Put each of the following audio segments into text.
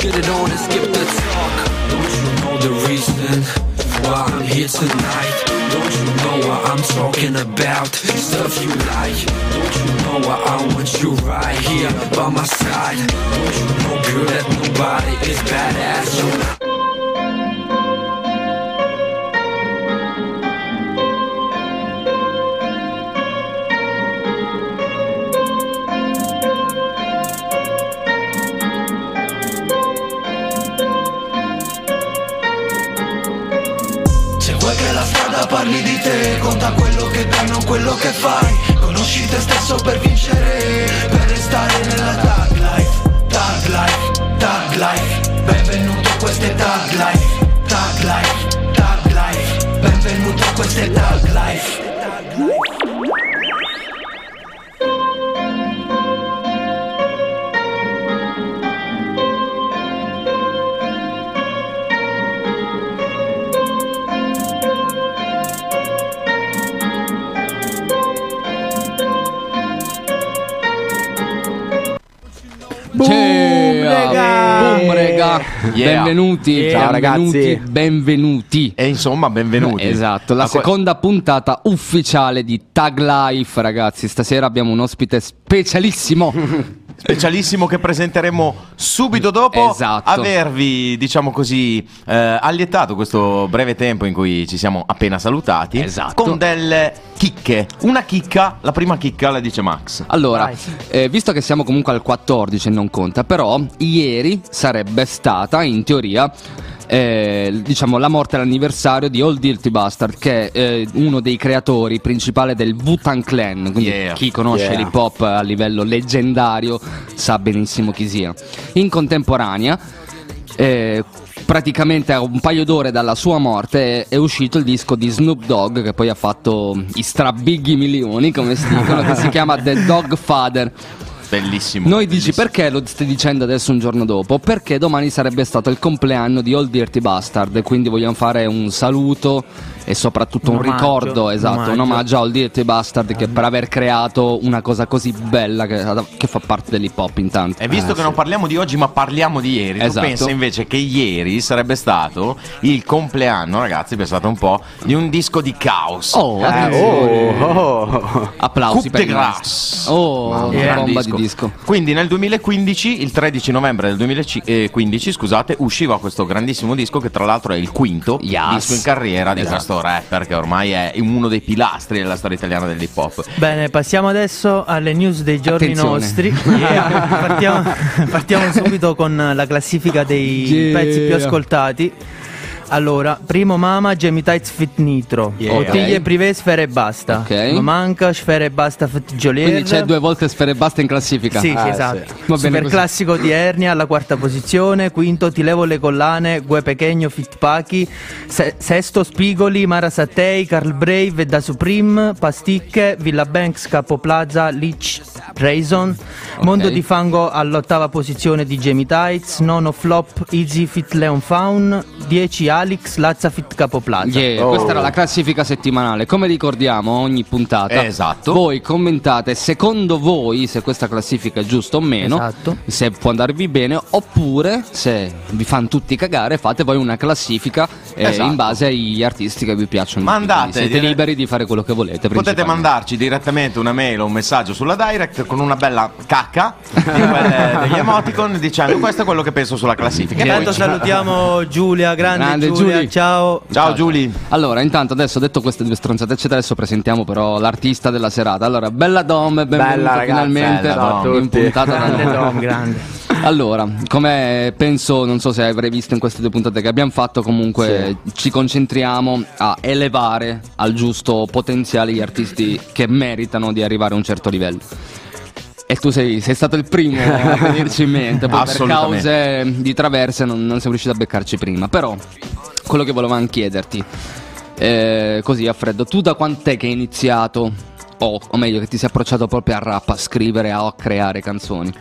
Get it on and skip the talk. Don't you know the reason why I'm here tonight? Don't you know what I'm talking about? Stuff you like. Don't you know why I want you right here by my side? Don't you know, girl, that nobody is badass? You're not parli di te Conta quello che dai, non quello che fai. Conosci te stesso per vincere Per restare nella tag life Tag life, tag life. Benvenuto a queste tag life Tag life, tag life. Benvenuto a queste tag life Boom, rega. Yeah. Benvenuti, Ciao, benvenuti, ragazzi. benvenuti. E insomma, benvenuti. Esatto, la A que- seconda puntata ufficiale di Tag Life, ragazzi. Stasera abbiamo un ospite specialissimo. Specialissimo che presenteremo subito dopo Esatto. avervi, diciamo così, eh, allietato questo breve tempo in cui ci siamo appena salutati Esatto. con delle chicche. Una chicca, la prima chicca la dice Max. Allora, eh, visto che siamo comunque al 14 e non conta, però ieri sarebbe stata in teoria eh, diciamo la morte all'anniversario di Old Dirty Bastard che è eh, uno dei creatori principali del Wu-Tang Clan quindi Yeah. chi conosce Yeah. l'hip hop a livello leggendario sa benissimo chi sia in contemporanea eh, praticamente a un paio d'ore dalla sua morte è, è uscito il disco di Snoop Dogg che poi ha fatto i strabighi milioni come si dicono che si chiama The Dog Father Bellissimo. noi dici bellissimo. perché lo stai dicendo adesso un giorno dopo? Perché domani sarebbe stato il compleanno di Old Dirty Bastard, quindi vogliamo fare un saluto e soprattutto Un un, omaggio, ricordo, un esatto, un omaggio. omaggio a Old Dirty Bastard che per aver creato una cosa così bella che, che fa parte dell'hip hop intanto. E visto Eh, che sì. non parliamo di oggi, ma parliamo di ieri, Esatto. tu pensa invece che ieri sarebbe stato il compleanno, ragazzi, pensate un po', di un disco di caos. Oh, Eh, attenzione. oh, oh. Applausi Coupe per maestro. Oh, mia, bomba di disco. Quindi nel 2015, il 13 novembre del 2015, scusate, usciva questo grandissimo disco che tra l'altro è il quinto Yes. disco in carriera di Esatto. questo rapper che ormai è uno dei pilastri della storia italiana dell'hip hop. Bene, passiamo adesso alle news dei giorni Attenzione. nostri. partiamo, partiamo subito con la classifica dei Yeah. pezzi più ascoltati. Allora, primo Mama, Jamie Tights Fit Nitro. Yeah. Bottiglie Ok. privé, Sfere e Basta. Ok. Manca, Sfere e Basta Fit Jolier. Quindi c'è due volte sfere e basta in classifica. Sì, sì, Ah, esatto. Va bene Super così. classico di Ernia alla quarta posizione. Quinto, Ti levo le collane, Gue Pechegno, Fit Pachi. Se- sesto, Spigoli, Mara Sattei, Carl Brave, Da Supreme, Pasticche, Villa Banks, Capo Plaza, Lich, Rayson. Mondo di Fango all'ottava posizione di Jamie Tights. Nono, Flop, Easy, Fit Leon Faun. 10, Alex, Lazza, Fit Capo Plaza. Yeah, Oh. Questa era la classifica settimanale. Come ricordiamo ogni puntata, Esatto. voi commentate secondo voi se questa classifica è giusta o meno, Esatto. se può andarvi bene, oppure se vi fanno tutti cagare, fate voi una classifica eh, Esatto. in base agli artisti che vi piacciono. Mandate, siete dire- liberi di fare quello che volete. Potete mandarci direttamente una mail o un messaggio sulla direct con una bella cacca di quelle degli emoticon dicendo questo è quello che penso sulla classifica. E Intanto salutiamo Giulia, grande, Grande Giulia, Giulia. ciao. Ciao Giulia. Allora, intanto adesso detto queste due stronzate, eccetera, adesso presentiamo però l'artista della serata. Allora, bella Dom, benvenuta Bella, ragazzi. finalmente Bella, a in puntata da Grande. Dom, grande. Allora, come penso, non so se avrei visto in queste due puntate che abbiamo fatto, comunque ci concentriamo a elevare al giusto potenziale gli artisti che meritano di arrivare a un certo livello. E tu sei, sei stato il primo a venirci in mente, poi per cause di traverse non, non siamo riusciti a beccarci prima. Però, quello che volevamo chiederti, eh, così a freddo, tu da quant'è che hai iniziato, o, o meglio che ti sei approcciato proprio al rap, a scrivere o a creare canzoni?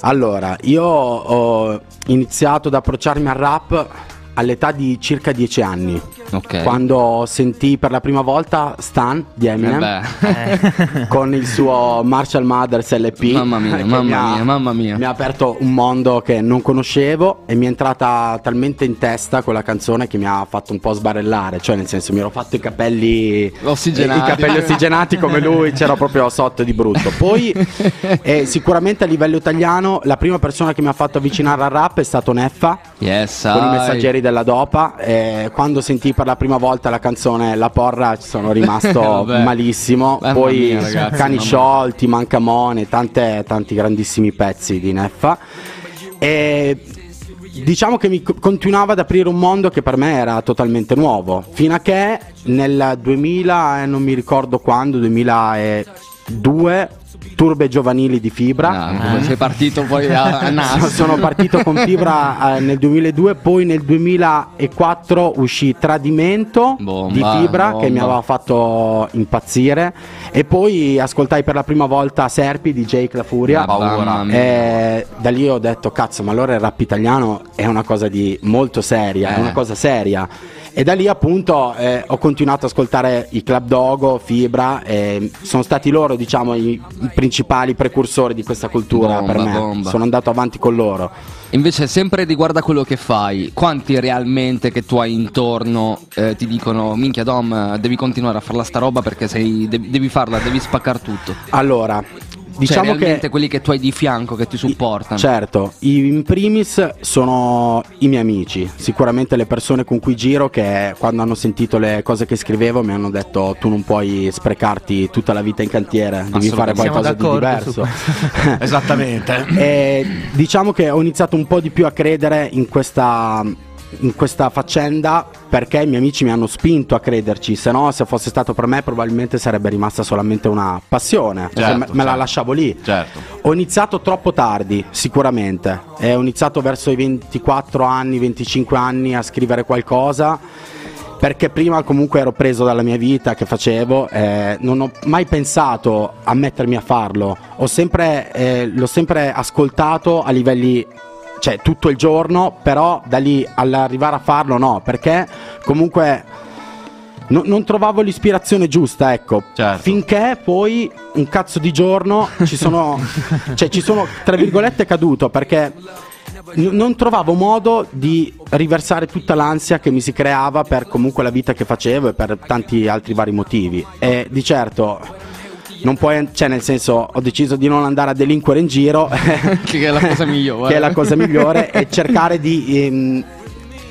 Allora, io ho iniziato ad approcciarmi al rap all'età di circa 10 anni. Ok. Quando sentì per la prima volta Stan di Eh Eminem beh. con il suo Marshall Mathers LP. Mamma mia, mamma mi ha- mia, mamma mia. Mi ha aperto un mondo che non conoscevo e mi è entrata talmente in testa quella canzone che mi ha fatto un po' sbarellare. Cioè, nel senso, mi ero fatto i capelli Ossigenati. I capelli ossigenati come lui, c'era proprio sotto di brutto. Poi, eh, sicuramente a livello italiano, la prima persona che mi ha fatto avvicinare al rap è stato Neffa Yes, con i messaggeri della Dopa. E quando sentii per la prima volta la canzone La Porra, ci sono rimasto Vabbè. malissimo. Mamma Poi mia, ragazzi, Cani sciolti, Mancamone, tante, tanti grandissimi pezzi di Neffa. E diciamo che mi co- continuava ad aprire un mondo che per me era totalmente nuovo. Fino a che nel 2000, eh, non mi ricordo quando, 2002, Turbe giovanili di Fibra. Ah, come sei partito poi a, a Nas. Sono partito con Fibra eh, nel 2002, poi nel 2004 uscì Tradimento Bomba, di Fibra che mi bomba. aveva fatto impazzire e poi ascoltai per la prima volta Serpi di Jake La Furia. Mamma mia. E da lì ho detto cazzo ma allora il rap italiano è una cosa di molto seria, è Eh. una cosa seria. E da lì appunto eh, ho continuato ad ascoltare i Club Dogo, Fibra, e sono stati loro diciamo i, i principali precursori di questa cultura Bomba, per me. bomba. Sono andato avanti con loro. Invece, sempre riguardo a quello che fai, quanti realmente che tu hai intorno eh, ti dicono: Minchia, Dom, devi continuare a farla sta roba perché sei, devi, devi farla, devi spaccare tutto. Allora, diciamo cioè, che quelli che tu hai di fianco, che ti supportano. Certo, in primis sono i miei amici, sicuramente le persone con cui giro che quando hanno sentito le cose che scrivevo mi hanno detto tu non puoi sprecarti tutta la vita in cantiere, devi fare qualcosa di diverso. Esattamente. E diciamo che ho iniziato un po' di più a credere in questa, in questa faccenda perché i miei amici mi hanno spinto a crederci, se no se fosse stato per me probabilmente sarebbe rimasta solamente una passione, Certo, me, me la certo. lasciavo lì. Certo. Ho iniziato troppo tardi, sicuramente. E ho iniziato verso i 24 anni, 25 anni a scrivere qualcosa. Perché prima comunque ero preso dalla mia vita che facevo, eh, non ho mai pensato a mettermi a farlo. Ho sempre, eh, l'ho sempre ascoltato a livelli, cioè tutto il giorno, però da lì all'arrivare a farlo no, perché comunque no- non trovavo l'ispirazione giusta, ecco. Certo. Finché poi un cazzo di giorno ci sono, cioè ci sono tra virgolette caduto perché non trovavo modo di riversare tutta l'ansia che mi si creava per comunque la vita che facevo e per tanti altri vari motivi. E di certo non puoi, cioè nel senso ho deciso di non andare a delinquere in giro Che è la cosa migliore. che è la cosa migliore e cercare di ehm,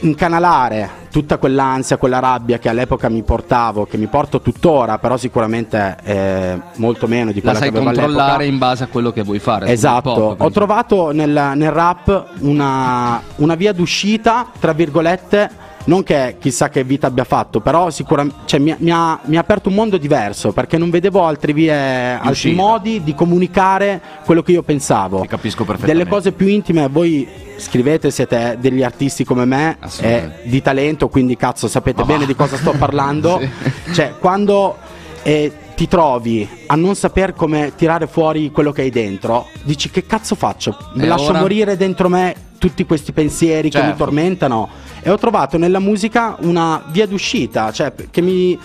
incanalare tutta quell'ansia, quella rabbia che all'epoca mi portavo, che mi porto tuttora, però sicuramente eh, molto meno di La quella sai che avevo controllare all'epoca. in base a quello che vuoi fare. Esatto, hop, ho trovato nel, nel rap una, una via d'uscita, tra virgolette, non che chissà che vita abbia fatto, però sicuramente cioè, mi, mi ha, mi ha aperto un mondo diverso perché non vedevo altre vie, altri modi di comunicare quello che io pensavo. Ti capisco perfettamente. Delle cose più intime, voi scrivete, siete degli artisti come me, eh, di talento, quindi cazzo sapete Ma va. bene di cosa sto parlando. Sì. Cioè, quando eh, ti trovi a non saper come tirare fuori quello che hai dentro, dici che cazzo faccio? E Lascio ora? morire dentro me tutti questi pensieri che mi Certo. tormentano. E ho trovato nella musica una via d'uscita, cioè che mi,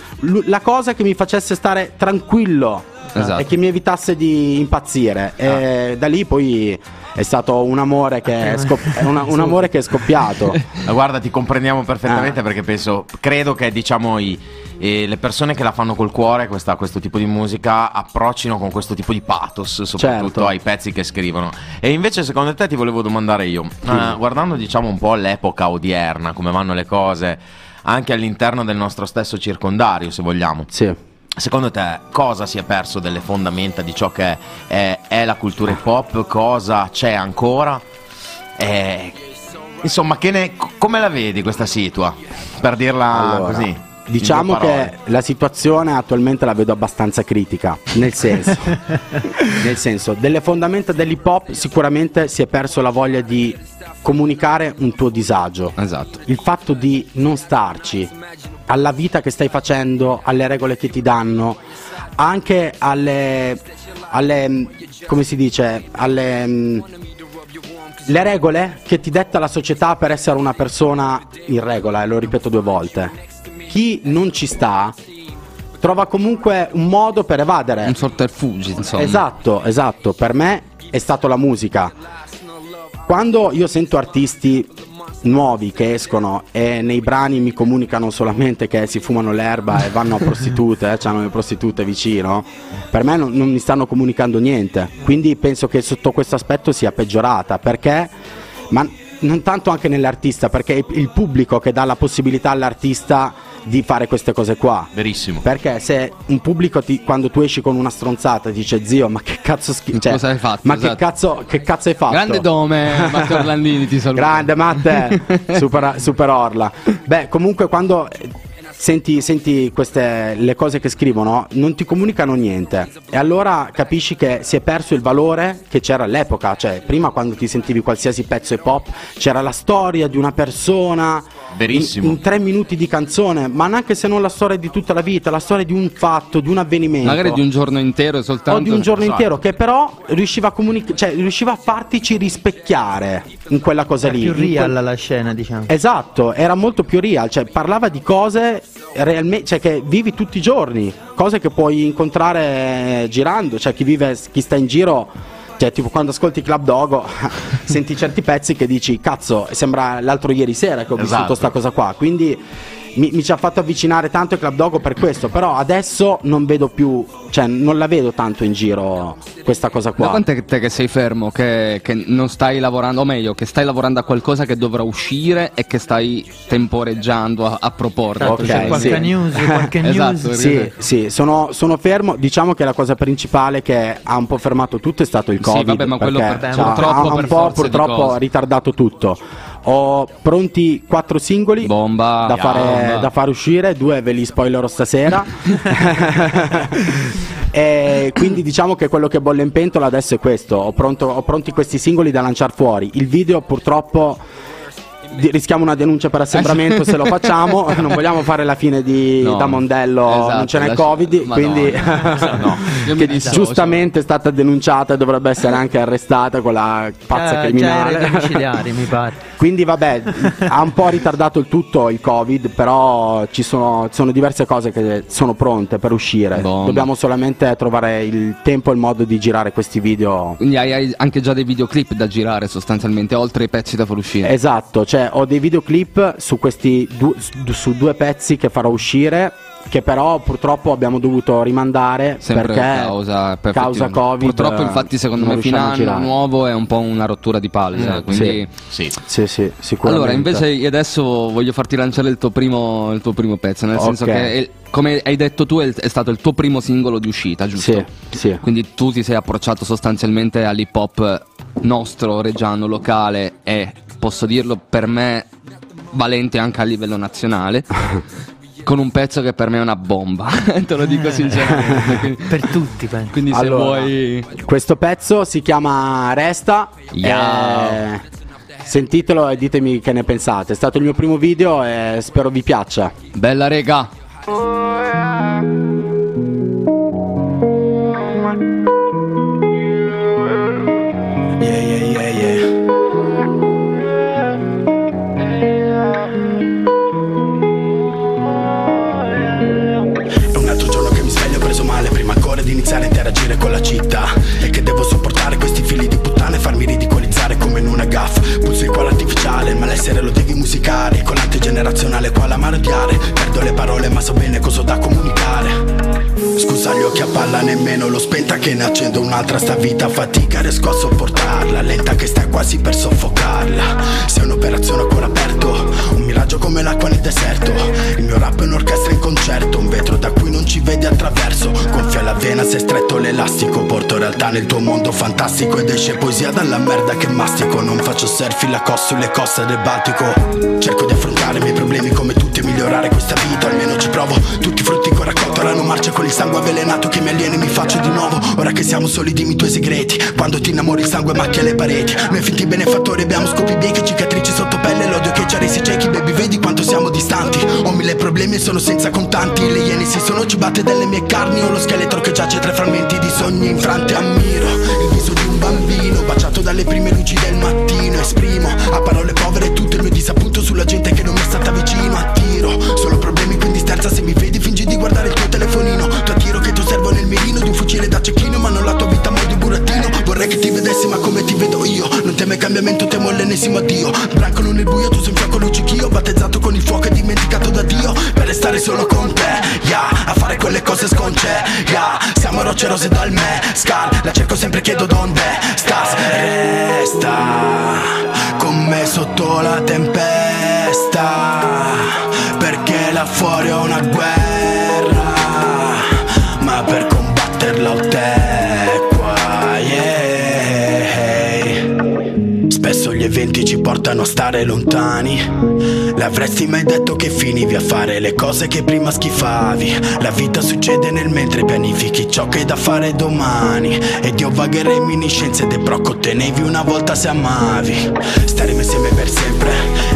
la cosa che mi facesse stare tranquillo Esatto. e che mi evitasse di impazzire. E da lì poi è stato un amore che è, scop- una- un amore che è scoppiato. Guarda, ti comprendiamo perfettamente Ah. perché penso, credo che diciamo i- eh, le persone che la fanno col cuore, questa- questo tipo di musica, approccino con questo tipo di pathos, soprattutto Certo. ai pezzi che scrivono. E invece, secondo te, ti volevo domandare io, eh, guardando diciamo un po' l'epoca odierna, come vanno le cose, anche all'interno del nostro stesso circondario, se vogliamo. Sì. Secondo te cosa si è perso delle fondamenta di ciò che è, è la cultura hip hop? Cosa c'è ancora? Eh, insomma, che ne- come la vedi questa situa? Per dirla Allora, così. Diciamo due che la situazione attualmente la vedo abbastanza critica, nel senso, nel senso, delle fondamenta dell'hip hop sicuramente si è perso la voglia di comunicare un tuo disagio. Esatto. Il fatto di non starci alla vita che stai facendo, alle regole che ti danno, anche alle, alle come si dice, alle, le regole che ti detta la società per essere una persona in regola, e lo ripeto due volte. Chi non ci sta trova comunque un modo per evadere. Un sotterfugio, insomma. Esatto, esatto. Per me è stato la musica. Quando io sento artisti nuovi che escono e nei brani mi comunicano solamente che si fumano l'erba e vanno a prostitute, eh, hanno le prostitute vicino, per me non, non mi stanno comunicando niente. Quindi penso che sotto questo aspetto sia peggiorata perché, ma non tanto anche nell'artista, perché è il pubblico che dà la possibilità all'artista di fare queste cose qua. Verissimo. Perché se un pubblico ti- quando tu esci con una stronzata dice zio ma che cazzo schi- cioè, Cosa hai fatto? Ma che, Esatto. cazzo, che cazzo hai fatto? Grande Dome, Matteo Orlandini ti saluto. Grande Matte, super, super orla. Beh, comunque quando senti, senti queste, le cose che scrivono, non ti comunicano niente. E allora capisci che si è perso il valore che c'era all'epoca. Cioè, prima quando ti sentivi qualsiasi pezzo hip hop, c'era la storia di una persona. Verissimo. In, in tre minuti di canzone, ma neanche se non la storia di tutta la vita, la storia di un fatto, di un avvenimento. Magari di un giorno intero e soltanto. o di un giorno Esatto. intero che però riusciva a comunicare, cioè riusciva a fartici rispecchiare in quella cosa È lì. più in quel- real la scena, diciamo. Esatto, era molto più real, cioè parlava di cose realmente, cioè che vivi tutti i giorni, cose che puoi incontrare girando, cioè chi vive, chi sta in giro, cioè tipo quando ascolti Club Dogo senti certi pezzi che dici cazzo, sembra l'altro ieri sera che ho Esatto. vissuto sta cosa qua, quindi mi, mi ci ha fatto avvicinare tanto il Club Dogo per questo, però adesso non vedo più, cioè non la vedo tanto in giro questa cosa Da qua. quant'è che te che sei fermo, che, che non stai lavorando, o meglio, che stai lavorando a qualcosa che dovrà uscire e che stai temporeggiando a, a proporre? Esatto, Ok, c'è qualche sì. news, qualche Esatto, news. Sì, sì, sono, sono fermo. Diciamo che la cosa principale che ha un po' fermato tutto è stato il Sì, Covid. vabbè, ma quello perché, per- cioè, purtroppo ha un per po' purtroppo cose. ritardato tutto. Ho pronti quattro singoli Bomba, da, fare, da fare uscire, due ve li spoilerò stasera. e quindi diciamo che quello che bolle in pentola adesso è questo. Ho, pronto- ho pronti questi singoli da lanciare fuori. Il video purtroppo rischiamo una denuncia per assembramento se lo facciamo. Non vogliamo fare la fine di No. da Mondello, Esatto, non ce n'è Covid, quindi No, io mi che giustamente è stata denunciata e dovrebbe essere anche arrestata quella pazza Già- già criminale. pare. Quindi vabbè, ha un po' ritardato il tutto il Covid, però ci sono, sono diverse cose che sono pronte per uscire. Bomba. Dobbiamo solamente trovare il tempo e il modo di girare questi video. Quindi hai, hai anche già dei videoclip da girare sostanzialmente, oltre ai pezzi da far uscire. Esatto, cioè ho dei videoclip su questi du- su- due pezzi che farò uscire. Che però purtroppo abbiamo dovuto rimandare Sempre perché causa, per causa. Covid. Purtroppo, infatti, secondo me, fino riusciamo a a anno girare. nuovo è un po' una rottura di palle. Mm, quindi... Sì. Sì, sì, sicuramente. Allora, invece, io adesso voglio farti lanciare il tuo primo, il tuo primo pezzo. Nel Ok. senso che, è- come hai detto tu, è, è stato il tuo primo singolo di uscita, giusto? Sì, sì. Quindi tu ti sei approcciato sostanzialmente all'hip hop nostro, reggiano, locale e posso dirlo per me valente anche a livello nazionale. con un pezzo che per me è una bomba, te lo dico sinceramente. Quindi, Per tutti, penso. quindi se Allora, vuoi... Questo pezzo si chiama Resta. Yeah. Eh, sentitelo e ditemi che ne pensate. È stato il mio primo video e spero vi piaccia. Bella rega! Yeah, l'essere lo devi musicare. Con generazionale qua la mano odiare Perdo le parole ma so bene cosa ho da comunicare Scusa gli occhi a palla nemmeno l'ho spenta che ne accendo un'altra sta vita fatica riesco a sopportarla lenta che sta quasi per soffocarla. Sei un'operazione a cuore aperto un miraggio come l'acqua nel deserto. Il mio rap è un'orchestra in concerto un vetro da cui non ci vedi attraverso. Gonfia la vena se stretto l'elastico porto realtà nel tuo mondo fantastico ed esce poesia dalla merda che mastico. Non faccio surf la costa sulle coste del Baltico. Cerco di affrontare i miei problemi come tutti e migliorare questa vita almeno ci provo. Tutti i erano marce con il sangue avvelenato che mi alieni mi faccio di nuovo. Ora che siamo soli dimmi i tuoi segreti. Quando ti innamori il sangue macchia le pareti. Noi finti benefattori abbiamo scopi biechi cicatrici sotto pelle l'odio che ci ha resi ciechi. Baby vedi quanto siamo distanti. Ho mille problemi e sono senza contanti. Le iene si sono cibate delle mie carni. Ho lo scheletro che giace tra frammenti di sogni infranti ammiro il viso di un bambino baciato dalle prime luci del mattino. Esprimo A parole povere tutto il mio disappunto sulla gente che non mi è stata vicino. A tiro, solo problemi quindi sterza se mi vedi fingi di guardare il cecchino Ma non la tua vita mo' di burattino. Vorrei che ti vedessi ma come ti vedo io? Non teme cambiamento, temo l'ennesimo addio. Brancolo nel buio, tu sei un fiocco luccichio Battezzato con il fuoco e dimenticato da Dio. Per restare solo con te, yeah. A fare quelle cose sconce, yeah. Siamo rocce rose dal me, scal La cerco sempre, chiedo donde stas. Resta con me sotto la tempesta. Perché là fuori è una guerra. Ma per te qua, yeah. Spesso gli eventi ci portano a stare lontani. L'avresti mai detto che finivi a fare le cose che prima schifavi? La vita succede nel mentre pianifichi ciò che è da fare domani. Ed io vagherei in miniscienze ed brocco ottenevi una volta se amavi. Staremo insieme per sempre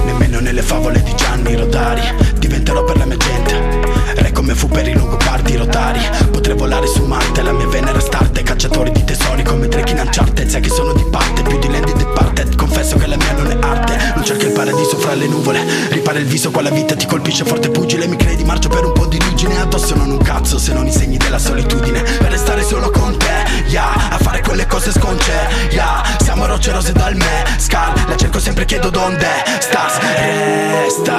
Nemmeno nelle favole di Gianni Rodari Diventerò per la mia gente Re come fu per i lungobardi rotari. Potrei volare su Marte, la mia venera starte. Cacciatori di tesori come Drake in Uncharted. Sai che sono di parte, più di Landy Departed Confesso che la mia non è arte. Non cerca il paradiso fra le nuvole. Ripara il viso qua la vita ti colpisce forte pugile. Mi credi, marcio per un po' di ruggine. Addosso non un cazzo se non i segni della solitudine. Per restare solo con te, yeah. A fare quelle cose sconce, yeah. Siamo rocce rose dal me, scal La cerco sempre, chiedo donde stas. Resta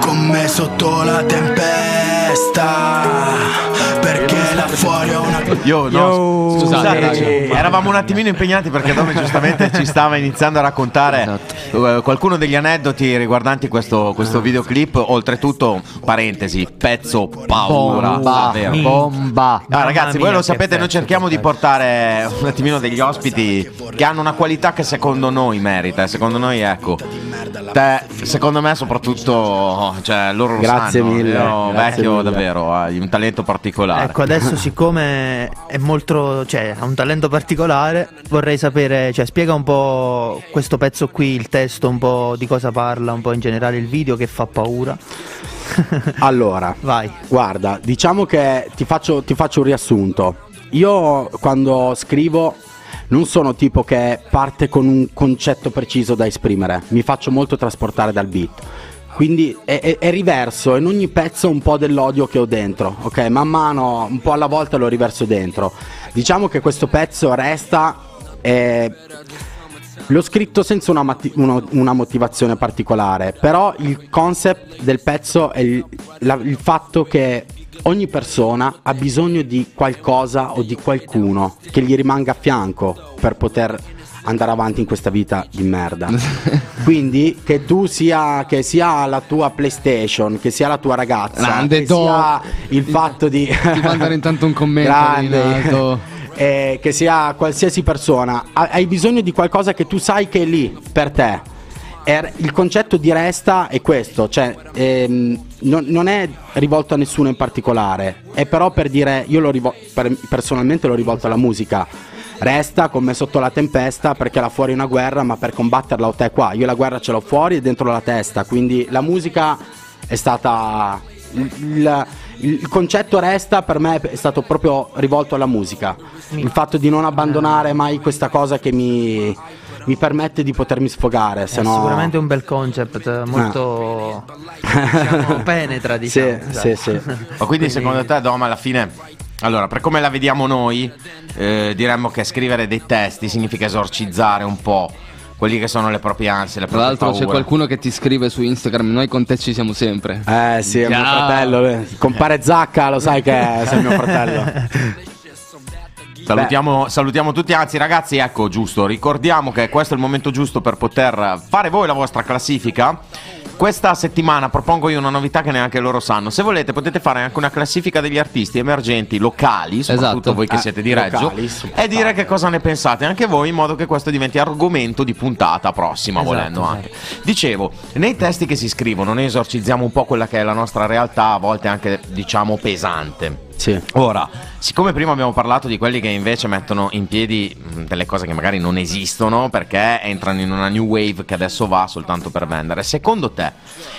con me sotto la tempesta. Perché là fuori è una Io no, Yo, scusate, ragazzi. eravamo un attimino impegnati perché Dome giustamente ci stava iniziando a raccontare eh, qualcuno degli aneddoti riguardanti questo, questo videoclip. Oltretutto, parentesi, pezzo paura. Bomba, bomba. Ah, ragazzi, voi lo sapete, noi cerchiamo di portare un attimino degli ospiti che hanno una qualità che secondo noi merita. e Secondo noi, ecco, te, secondo me, soprattutto, cioè, loro lo Grazie sanno. mille, io grazie vecchio, mille. davvero, hai un talento particolare. Ecco, adesso siccome è molto, cioè, ha un talento particolare, vorrei sapere, cioè, spiega un po' questo pezzo qui, il testo, un po' di cosa parla, un po' in generale il video che fa paura. Allora, Vai. Guarda, diciamo che ti faccio, ti faccio un riassunto. Io quando scrivo non sono tipo che parte con un concetto preciso da esprimere, mi faccio molto trasportare dal beat. Quindi è, è- è riverso in ogni pezzo un po' dell'odio che ho dentro, ok? Man mano, un po' alla volta lo riverso dentro. Diciamo che questo pezzo resta. eh, L'ho scritto senza una, mati- uno- una motivazione particolare, però il concept del pezzo è il, la- il fatto che ogni persona ha bisogno di qualcosa o di qualcuno che gli rimanga a fianco per poter andare avanti in questa vita di merda. Quindi che tu sia che sia la tua PlayStation, che sia la tua ragazza, Grande che Do. sia il fatto di Ti mandare intanto un commento, Grande. Eh, che sia qualsiasi persona, ha- hai bisogno di qualcosa che tu sai che è lì per te. E il concetto di resta è questo, cioè ehm, non, non è rivolto a nessuno in particolare, è però per dire, io lo rivol- per- personalmente l'ho rivolto alla musica. Resta con me sotto la tempesta perché là fuori è una guerra, ma per combatterla ho te qua. Io la guerra ce l'ho fuori e dentro la testa, quindi la musica è stata il, il- concetto resta per me è stato proprio rivolto alla musica. Il fatto di non abbandonare mai questa cosa che mi, mi permette di potermi sfogare. Se È no... sicuramente un bel concept, molto diciamo, penetra, diciamo. Sì, sì, sì. Ma quindi secondo te, Dom, alla fine, allora, per come la vediamo noi, eh, diremmo che scrivere dei testi significa esorcizzare un po' quelli che sono le proprie ansie, le Tra proprie l'altro c'è qualcuno che ti scrive su Instagram, noi con te ci siamo sempre. Eh sì, è mio fratello. eh. Compare Zacca, lo sai che sei mio fratello. Salutiamo, salutiamo tutti, anzi ragazzi, ecco giusto, ricordiamo che questo è il momento giusto per poter fare voi la vostra classifica. Questa settimana propongo io una novità che neanche loro sanno. Se volete potete fare anche una classifica degli artisti emergenti locali, soprattutto Esatto. voi che Eh, siete di Reggio, locali, e dire che cosa ne pensate anche voi in modo che questo diventi argomento di puntata prossima, Esatto, volendo esatto. anche. Dicevo, nei testi che si scrivono noi esorcizziamo un po' quella che è la nostra realtà, a volte anche diciamo pesante. Sì. Ora, siccome prima abbiamo parlato di quelli che invece mettono in piedi mh, delle cose che magari non esistono perché entrano in una new wave che adesso va soltanto per vendere, secondo te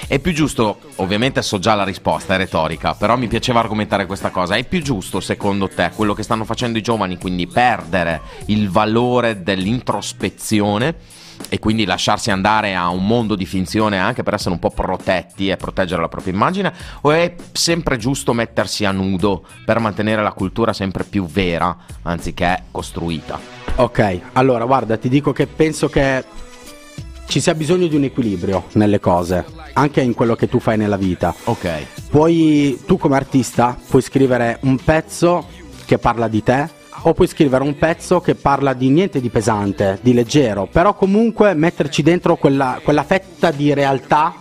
è più giusto, ovviamente so già la risposta, è retorica, però mi piaceva argomentare questa cosa, è più giusto secondo te quello che stanno facendo i giovani, quindi perdere il valore dell'introspezione? E quindi lasciarsi andare a un mondo di finzione anche per essere un po' protetti e proteggere la propria immagine o è sempre giusto mettersi a nudo per mantenere la cultura sempre più vera anziché costruita? Ok, allora guarda, ti dico che penso che ci sia bisogno di un equilibrio nelle cose, anche in quello che tu fai nella vita. Ok. Puoi, tu come artista, puoi scrivere un pezzo che parla di te, o puoi scrivere un pezzo che parla di niente di pesante, di leggero, però comunque metterci dentro quella, quella fetta di realtà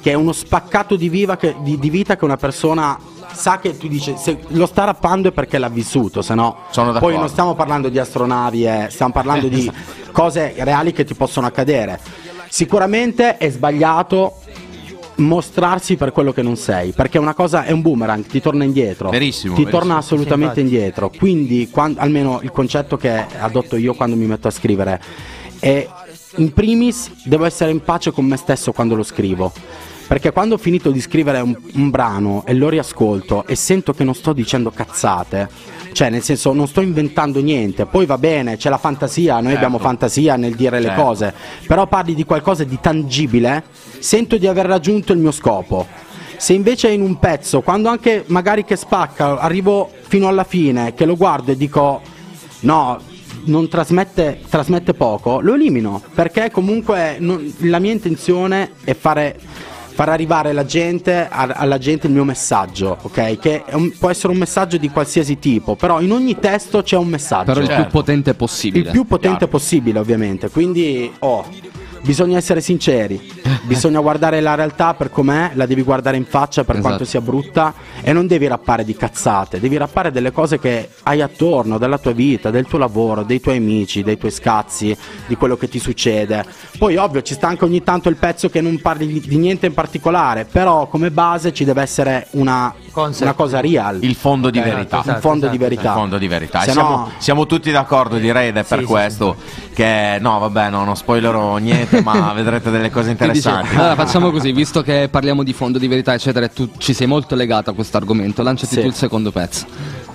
che è uno spaccato di, viva che- di- di vita che una persona sa che tu dici se lo sta rappando è perché l'ha vissuto, se no poi non stiamo parlando di astronavi, eh, stiamo parlando di cose reali che ti possono accadere. Sicuramente è sbagliato mostrarsi per quello che non sei, perché una cosa è un boomerang, ti torna indietro. Verissimo, Ti verissimo. torna assolutamente indietro. Quindi, quan- almeno il concetto che adotto io quando mi metto a scrivere è in primis devo essere in pace con me stesso quando lo scrivo. Perché quando ho finito di scrivere un, un brano e lo riascolto e sento che non sto dicendo cazzate, cioè nel senso non sto inventando niente, poi va bene, c'è la fantasia, noi Certo. abbiamo fantasia nel dire le Certo. cose, però parli di qualcosa di tangibile, sento di aver raggiunto il mio scopo. Se invece in un pezzo, quando anche magari che spacca, arrivo fino alla fine, che lo guardo e dico no, non trasmette, trasmette poco, lo elimino, perché comunque non- la mia intenzione è fare, far arrivare la gente, a- alla gente il mio messaggio, ok? Che un- può essere un messaggio di qualsiasi tipo, però in ogni testo c'è un messaggio. Però il Certo. più potente possibile. Il più potente Chiaro. possibile, ovviamente. Quindi, oh, bisogna essere sinceri. bisogna guardare la realtà per com'è, la devi guardare in faccia per Esatto. quanto sia brutta e non devi rappare di cazzate, devi rappare delle cose che hai attorno, della tua vita, del tuo lavoro, dei tuoi amici, dei tuoi scazzi, di quello che ti succede. Poi, ovvio, ci sta anche ogni tanto il pezzo che non parli di, di niente in particolare, però come base ci deve essere una, Concept. una cosa real. Il fondo di Ok, verità. esatto, fondo di esatto, verità. Il fondo di verità. E Se siamo, no- siamo tutti d'accordo, direi, ed è per Sì, sì, questo che no, vabbè, no, non spoilerò niente, ma vedrete delle cose interessanti. allora facciamo così, visto che parliamo di fondo di verità, eccetera, e tu ci sei molto legato a questo argomento, lanciati Sì. tu il secondo pezzo.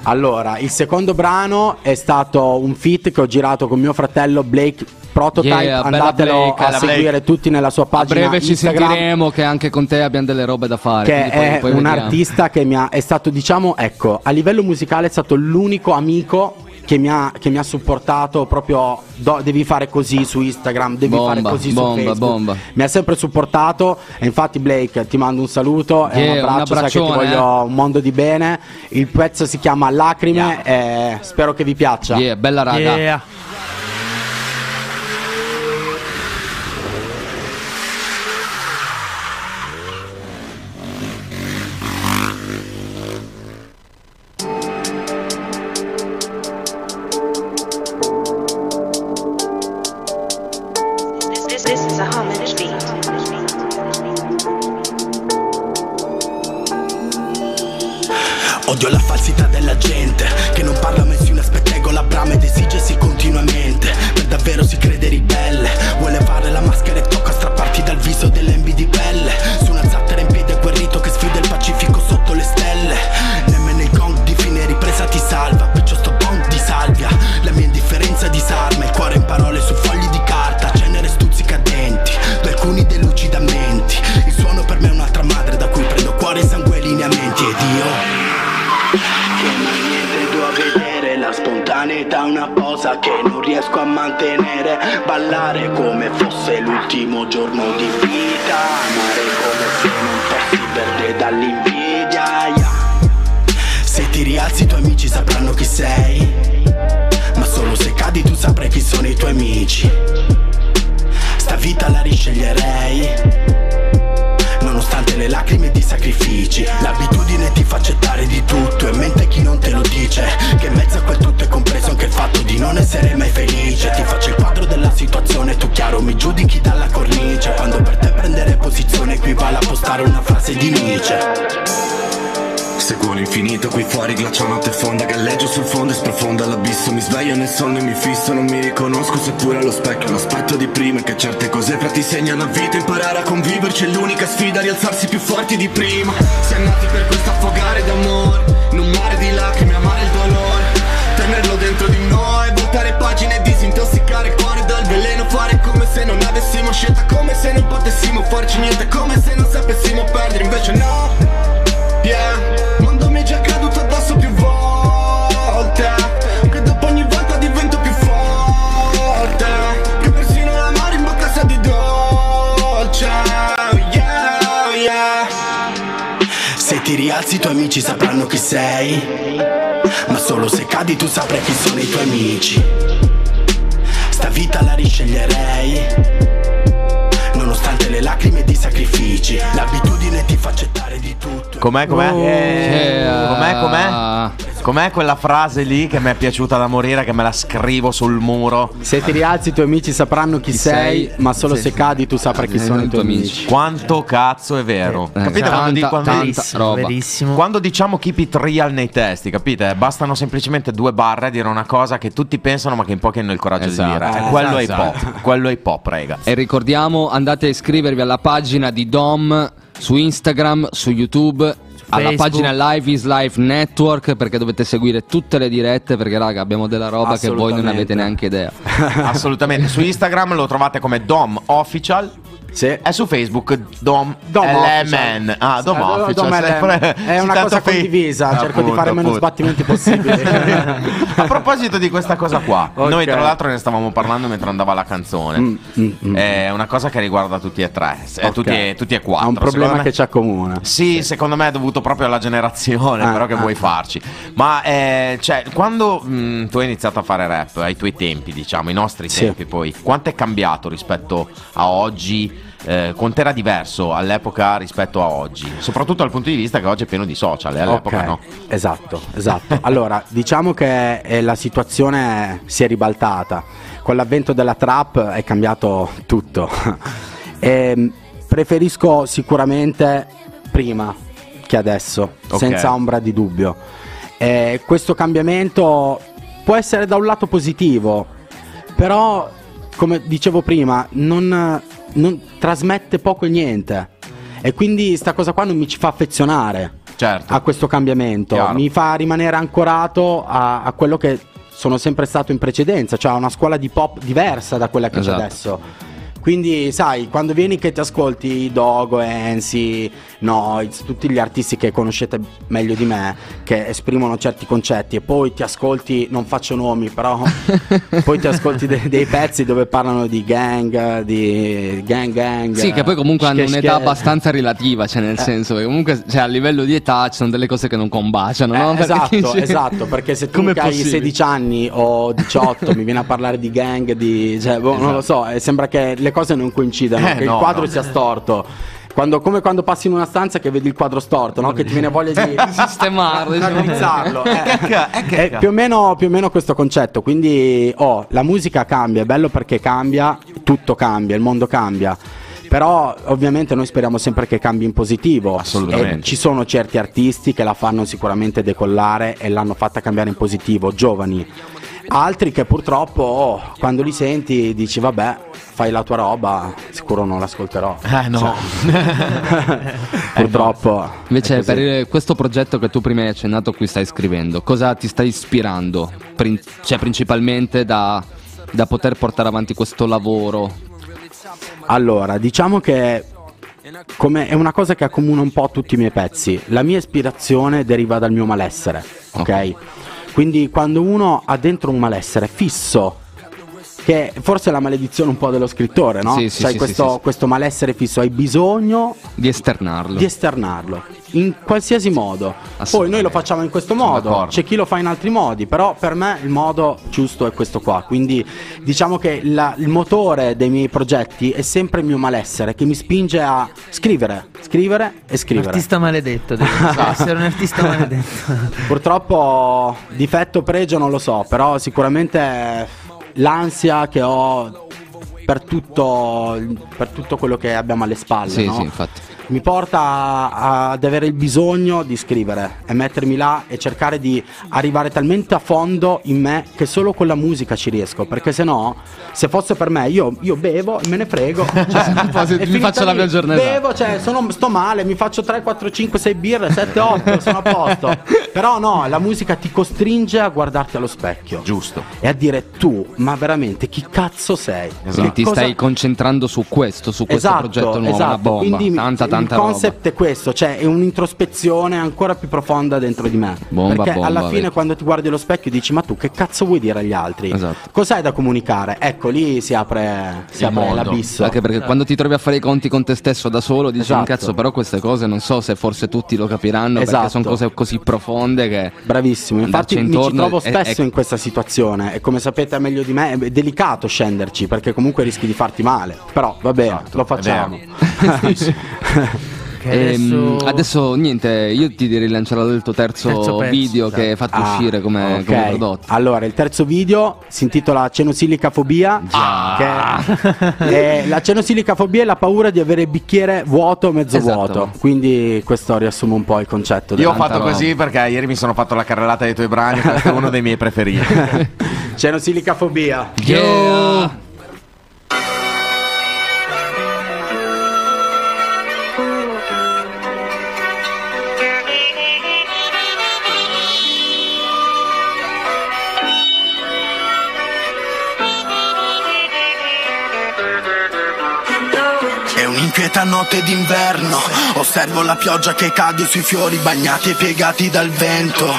Allora, il secondo brano è stato un feat che ho girato con mio fratello Blake Prototype. Yeah, Andatelo Blake, a seguire Blake. tutti nella sua A pagina breve ci Instagram. sentiremo che anche con te abbiamo delle robe da fare. Che poi- è poi un vediamo. artista che mi ha, è stato, diciamo, ecco, a livello musicale è stato l'unico amico che mi ha, che mi ha supportato proprio. do- devi fare così su Instagram, devi Bomba, fare così bomba, su Facebook. bomba. Mi ha sempre supportato. E infatti, Blake, ti mando un saluto e Yeah, un un abbraccio. sai che ti abbraccione, eh. voglio un mondo di bene. Il pezzo si chiama Lacrime. E spero che vi piaccia. Yeah, bella raga. Yeah. Postare una frase di Nietzsche Seguo l'infinito qui fuori, ghiaccia notte fonda Galleggio sul fondo e sprofonda l'abisso Mi sveglio nel sonno e mi fisso, non mi riconosco Seppure allo specchio. L'aspetto di prima Che certe cose fra ti segnano a vita. Imparare a conviverci è l'unica sfida Rialzarsi più forti di prima. Si è nati per questo affogare d'amore In un mare di lacrime amare il dolore. Tenerlo dentro di noi Voltare pagine disintossicare il cuore dal veleno Fare come come se non avessimo scelta Come se non potessimo farci niente Come se non sapessimo perdere Invece no, yeah Mondo mi è già caduto addosso più volte Che dopo ogni volta divento più forte Che persino l'amore in bocca sa di dolce. Yeah, yeah. Se ti rialzi i tuoi amici sapranno chi sei Ma solo se cadi tu saprai chi sono i tuoi amici vita la risceglierei Nonostante le lacrime ed i sacrifici L'abitudine ti fa accettare di tutto Com'è, com'è? Eh, Com'è, com'è? Com'è quella frase lì che mi è piaciuta da morire, che me la scrivo sul muro? Se ti rialzi i tuoi amici sapranno chi, Chi sei, sei, ma solo sì. se cadi tu saprai chi Eh, sono i tuoi amici. amici. Quanto cazzo è vero? Eh, capite tanta, quando, di- quando- tanta verissimo, roba. verissimo. quando diciamo keep it real nei testi, capite? Bastano semplicemente due barre a dire una cosa che tutti pensano ma che in pochi hanno il coraggio Esatto. di dire. Eh, quello esatto. è hip hop. Quello è hip hop, rega. E ricordiamo, andate a iscrivervi alla pagina di Dom su Instagram, su YouTube. Alla Facebook. pagina Live is Life Network perché dovete seguire tutte le dirette perché raga abbiamo della roba che voi non avete neanche idea. Assolutamente. Su Instagram lo trovate come Dom Official. Sì. E su Facebook Dom, Dom LMN. Ah, Dom Official. Dom sempre- LMN. È una cosa fe- condivisa, cerco di Appunto, fare meno appunto. sbattimenti possibili. A proposito di questa cosa qua, Ok. noi tra l'altro ne stavamo parlando mentre andava la canzone. Mm, mm, mm. È una cosa che riguarda tutti e tre, eh, Ok. tutti, e, tutti e quattro. Ha un problema me. che ci accomuna. Sì, secondo me è dovuto proprio alla generazione, Ah, però che ah, vuoi farci. Ma eh, cioè, quando mh, tu hai iniziato a fare rap, ai tuoi tempi, diciamo, i nostri Sì. tempi poi, quanto è cambiato rispetto a oggi? Eh, era diverso all'epoca rispetto a oggi? Soprattutto dal punto di vista che oggi è pieno di social, e all'epoca Ok, no. Esatto, esatto. allora, diciamo che eh, la situazione si è ribaltata. Con l'avvento della trap è cambiato tutto. Ehm, preferisco sicuramente prima che adesso, Ok. senza ombra di dubbio. Eh, questo cambiamento può essere da un lato positivo, però, come dicevo prima, non, non trasmette poco e niente. E quindi sta cosa qua non mi ci fa affezionare Certo. a questo cambiamento, Chiaro. mi fa rimanere ancorato a, a quello che sono sempre stato in precedenza, cioè a una scuola di pop diversa da quella che Esatto. c'è adesso. Quindi, sai, quando vieni che ti ascolti Dogo, Ensi, Noiz, tutti gli artisti che conoscete meglio di me, che esprimono certi concetti, e poi ti ascolti, non faccio nomi, però poi ti ascolti de- dei pezzi dove parlano di gang, di gang gang. Sì, che poi comunque hanno un'età abbastanza relativa, cioè nel senso che comunque cioè, a livello di età ci sono delle cose che non combaciano, Eh, no? Perché esatto, dici- esatto, perché se tu Com'è hai possibile? 16 anni o 18 mi vieni a parlare di gang, di, cioè, boh, non lo so, eh, sembra che le cose non coincidano, Eh, che no, il quadro no. sia storto. Quando, come quando passi in una stanza che vedi il quadro storto, no? che ti viene voglia di sistemarlo, diciamo. analizzarlo. eh. Che- eh, che- È più o, meno, più o meno questo concetto. Quindi, oh, la musica cambia, è bello perché cambia, tutto cambia, il mondo cambia. Però ovviamente noi speriamo sempre che cambi in positivo. Assolutamente. E ci sono certi artisti che la fanno sicuramente decollare e l'hanno fatta cambiare in positivo, giovani. Altri che purtroppo oh, quando li senti dici vabbè, fai la tua roba, sicuro non l'ascolterò. Eh no. Cioè, purtroppo. Invece per il- questo progetto che tu prima hai accennato a cui stai scrivendo, cosa ti sta ispirando? Prin- cioè principalmente da, da poter portare avanti questo lavoro? Allora, diciamo che come è una cosa che accomuna un po' tutti i miei pezzi. La mia ispirazione deriva dal mio malessere, ok? Quindi quando uno ha dentro un malessere fisso, che forse è la maledizione un po' dello scrittore, no? Sì, sì, C'hai sì, questo, sì, sì. questo malessere fisso, hai bisogno Di esternarlo. di esternarlo in qualsiasi modo. Poi noi lo facciamo in questo Sono modo, d'accordo. c'è chi lo fa in altri modi, però per me il modo giusto è questo qua. Quindi diciamo che la- il motore dei miei progetti è sempre il mio malessere che mi spinge a scrivere, scrivere e Un scrivere. artista maledetto, devi essere un artista maledetto. Purtroppo difetto o pregio non lo so, però sicuramente l'ansia che ho per tutto, per tutto quello che abbiamo alle spalle, Sì, no? sì, infatti. Mi porta a- ad avere il bisogno di scrivere e mettermi là e cercare di arrivare talmente a fondo in me che solo con la musica ci riesco. Perché se no, se fosse per me, io, io bevo e me ne frego. Cioè, mi faccio la lì. mia giornata. Bevo, cioè, sono- sto male, mi faccio 3, 4, 5, 6 birre, 7, 8, sono a posto. Però no, la musica ti costringe a guardarti allo specchio. Giusto. E a dire tu, ma veramente chi cazzo sei? Quindi ti Che cosa- stai concentrando su questo, su questo Esatto, progetto nuovo, esatto. una bomba. Quindi tanta, tanta il roba. concept è questo, cioè è un'introspezione ancora più profonda dentro di me. Bomba, Perché bomba, alla fine vedi. quando ti guardi allo specchio dici ma tu che cazzo vuoi dire agli altri? Esatto. Cos'hai da comunicare? Ecco, lì si apre, si apre l'abisso. Anche perché quando ti trovi a fare i conti con te stesso da solo dici Esatto. cazzo però queste cose non so se forse tutti lo capiranno perché Esatto. sono cose così profonde che Bravissimo, infatti mi ci trovo è- spesso è- in questa situazione e come sapete meglio di me è delicato scenderci perché comunque rischi di farti male, però va bene, Esatto, lo è facciamo. Ehm, adesso... adesso... niente, io ti rilancerò il tuo terzo, Terzo pezzo, video esatto. che hai fatto Ah, uscire come, ok. come prodotto. Allora, il terzo video si intitola Cenosilicafobia. Che è- la cenosilicafobia è la paura di avere il bicchiere vuoto o mezzo Esatto. vuoto. Quindi questo riassume un po' il concetto. Io ho fatto roba. così perché ieri mi sono fatto la carrellata dei tuoi brani, questo è uno dei miei preferiti. Cenosilicafobia. Yeah! È un'inquieta notte d'inverno. Osservo la pioggia che cade sui fiori bagnati e piegati dal vento.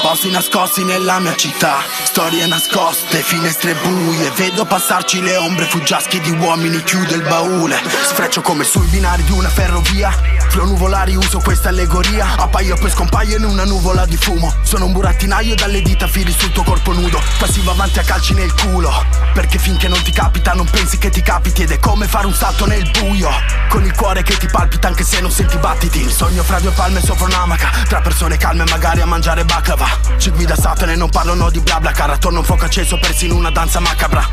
Posti nascosti nella mia città Storie nascoste, finestre buie. Vedo passarci le ombre fuggiasche di uomini Chiudo il baule. Sfreccio come sui binari di una ferrovia Flow nuvolari uso questa allegoria. Appaio poi scompaio in una nuvola di fumo. Sono un burattinaio dalle dita fili sul tuo corpo nudo. Passivo avanti a calci nel culo. Perché finché non ti capita non pensi che ti capiti. Ed è come fare un salto nel buio. Con il cuore che ti palpita anche se non senti battiti. Il sogno fra due palme sopra un'amaca. Tra persone calme magari a mangiare baklava. Ci guida Satana e non parlano di bla bla Cara. Attorno un fuoco acceso persi in una danza macabra.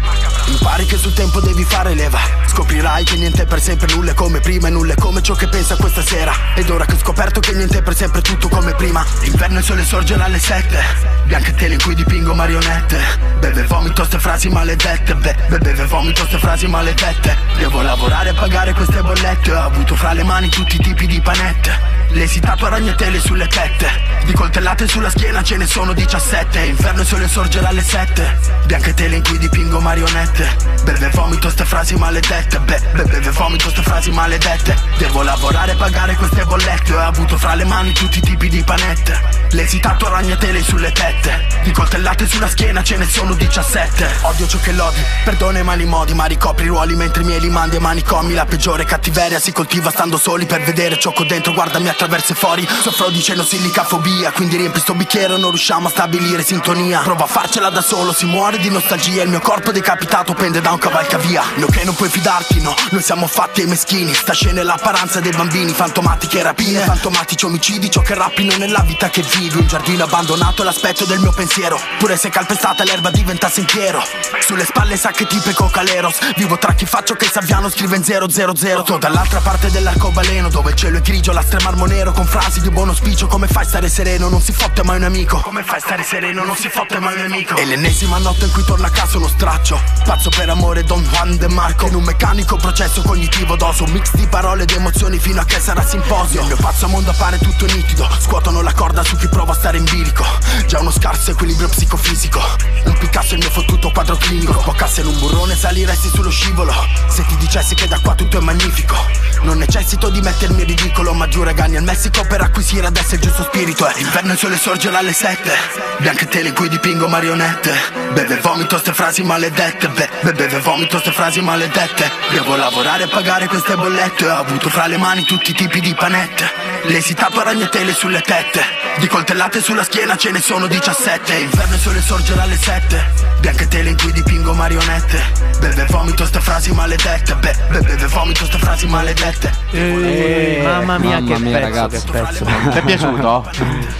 Impari che sul tempo devi fare leva. Scoprirai che niente è per sempre Nulla è come prima e nulla è come ciò che pensa questa sera. Ed ora che ho scoperto che niente è per sempre Tutto come prima. L'inverno il sole sorgerà alle sette Bianche tele in cui dipingo marionette. Beve vomito ste frasi maledette Be- be- Beve vomito ste frasi maledette. Devo lavorare e pagare queste bollette. Ho avuto fra le mani tutti i tipi di panette. L'esitato a ragnatele sulle tette. Di coltellate sulla schiena ce ne sono 17 Inferno e sole sorgerà alle 7 Bianche tele in cui dipingo marionette. Beve vomito ste frasi maledette. Be- be- Beve vomito ste frasi maledette. Devo lavorare e pagare queste bollette. Ho avuto fra le mani tutti i tipi di panette. L'esitato a ragnatele sulle tette Di coltellate sulla schiena ce ne sono 17 Odio ciò che lodi, perdono i mali modi Ma ricopri i ruoli mentre i miei li mandi ai manicomi La peggiore cattiveria si coltiva stando soli Per vedere ciò che ho dentro, guardami attraverso e fuori Soffro di cenosilicafobia Quindi riempi sto bicchiere e non riusciamo a stabilire sintonia. Prova a farcela da solo, si muore di nostalgia. Il mio corpo decapitato pende da un cavalcavia. No che non puoi fidarti, no, noi siamo fatti ai meschini. Sta scena è l'apparenza dei bambini Fantomatiche rapine, fantomatici omicidi Ciò che rappino nella vita che vivi. Un giardino abbandonato l'aspetto del mio pensiero. Pure se calpestata l'erba diventa sentiero. Sulle spalle sacche tipe cocaleros Vivo tra chi faccio che Saviano scrive in 000 Sto dall'altra parte dell'arcobaleno Dove il cielo è grigio, la stremarmo nero Con frasi di buon auspicio. Come fai a stare sereno, non si fotte mai un amico. Come fai a stare sereno, non si fotte mai un amico. E l'ennesima notte in cui torna a casa uno straccio. Pazzo per amore Don Juan De Marco. In un meccanico processo cognitivo doso Un mix di parole ed emozioni fino a che sarà simposio. Il mio pazzo mondo appare tutto nitido. Scuotono la corda su chi prova a stare in bilico. Già uno scarso equilibrio psicofisico. Un Picasso il mio fottuto quadro clinico. Spoccasse in un burrone saliresti sullo scivolo. Se ti dicessi che da qua tutto è magnifico. Non necessito di mettermi in ridicolo Ma giù regani al Messico per acquisire adesso il giusto spirito. E l'inverno il sole sorgerà alle sette. Bianche tele in cui dipingo marionette. Beve vomito ste frasi maledette. Be- be- vomito ste frasi maledette. Devo lavorare e pagare queste bollette. Ho avuto fra le mani tutti i tipi di panette. L'esitato a ragnatele sulle tette. Di coltellate sulla schiena ce ne sono 17 Inverno il sole sorgerà alle 7 Bianche tele in cui dipingo marionette Beve vomito ste frasi maledette Be- be- Beve vomito ste frasi maledette Eh, mamma mia, Mamma che mia, pezzo, ragazzi. che pezzo. Ti è piaciuto?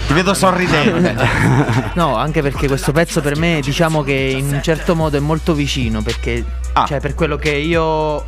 Ti vedo sorridente. No, anche perché questo pezzo per me diciamo che in un certo modo è molto vicino perché Ah. cioè per quello che io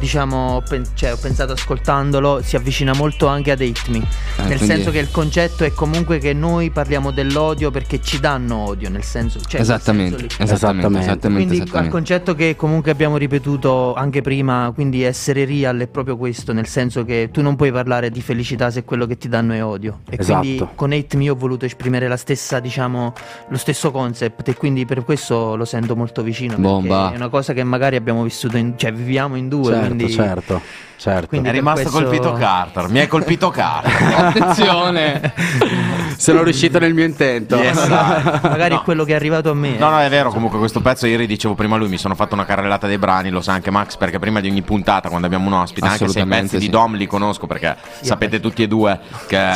diciamo, ho, pen- cioè, ho pensato ascoltandolo, si avvicina molto anche ad Hate Me. Eh, nel senso che il concetto è comunque che noi parliamo dell'odio perché ci danno odio, nel senso... Cioè, Esattamente, senso lì. esattamente, Esattamente. esattamente, Quindi al esattamente. concetto che comunque abbiamo ripetuto anche prima, quindi essere real è proprio questo, nel senso che tu non puoi parlare di felicità se quello che ti danno è odio. E Esatto. quindi con Hate Me ho voluto esprimere la stessa, diciamo, lo stesso concept e quindi per questo lo sento molto vicino. perché Bomba. È una cosa che magari abbiamo vissuto in, cioè viviamo in due, certo, quindi certo, certo. Quindi- È rimasto questo- colpito Carter. Mi hai colpito Carter. Attenzione! Sono riuscito nel mio intento. Yes, magari No. è quello che è arrivato a me. No, no, è vero. Comunque, questo pezzo ieri dicevo prima lui. Mi sono fatto una carrellata dei brani. Lo sa anche Max. Perché prima di ogni puntata, quando abbiamo un ospite, anche se i Assolutamente, pezzi di sì. Dom li conosco, perché sapete tutti e due che,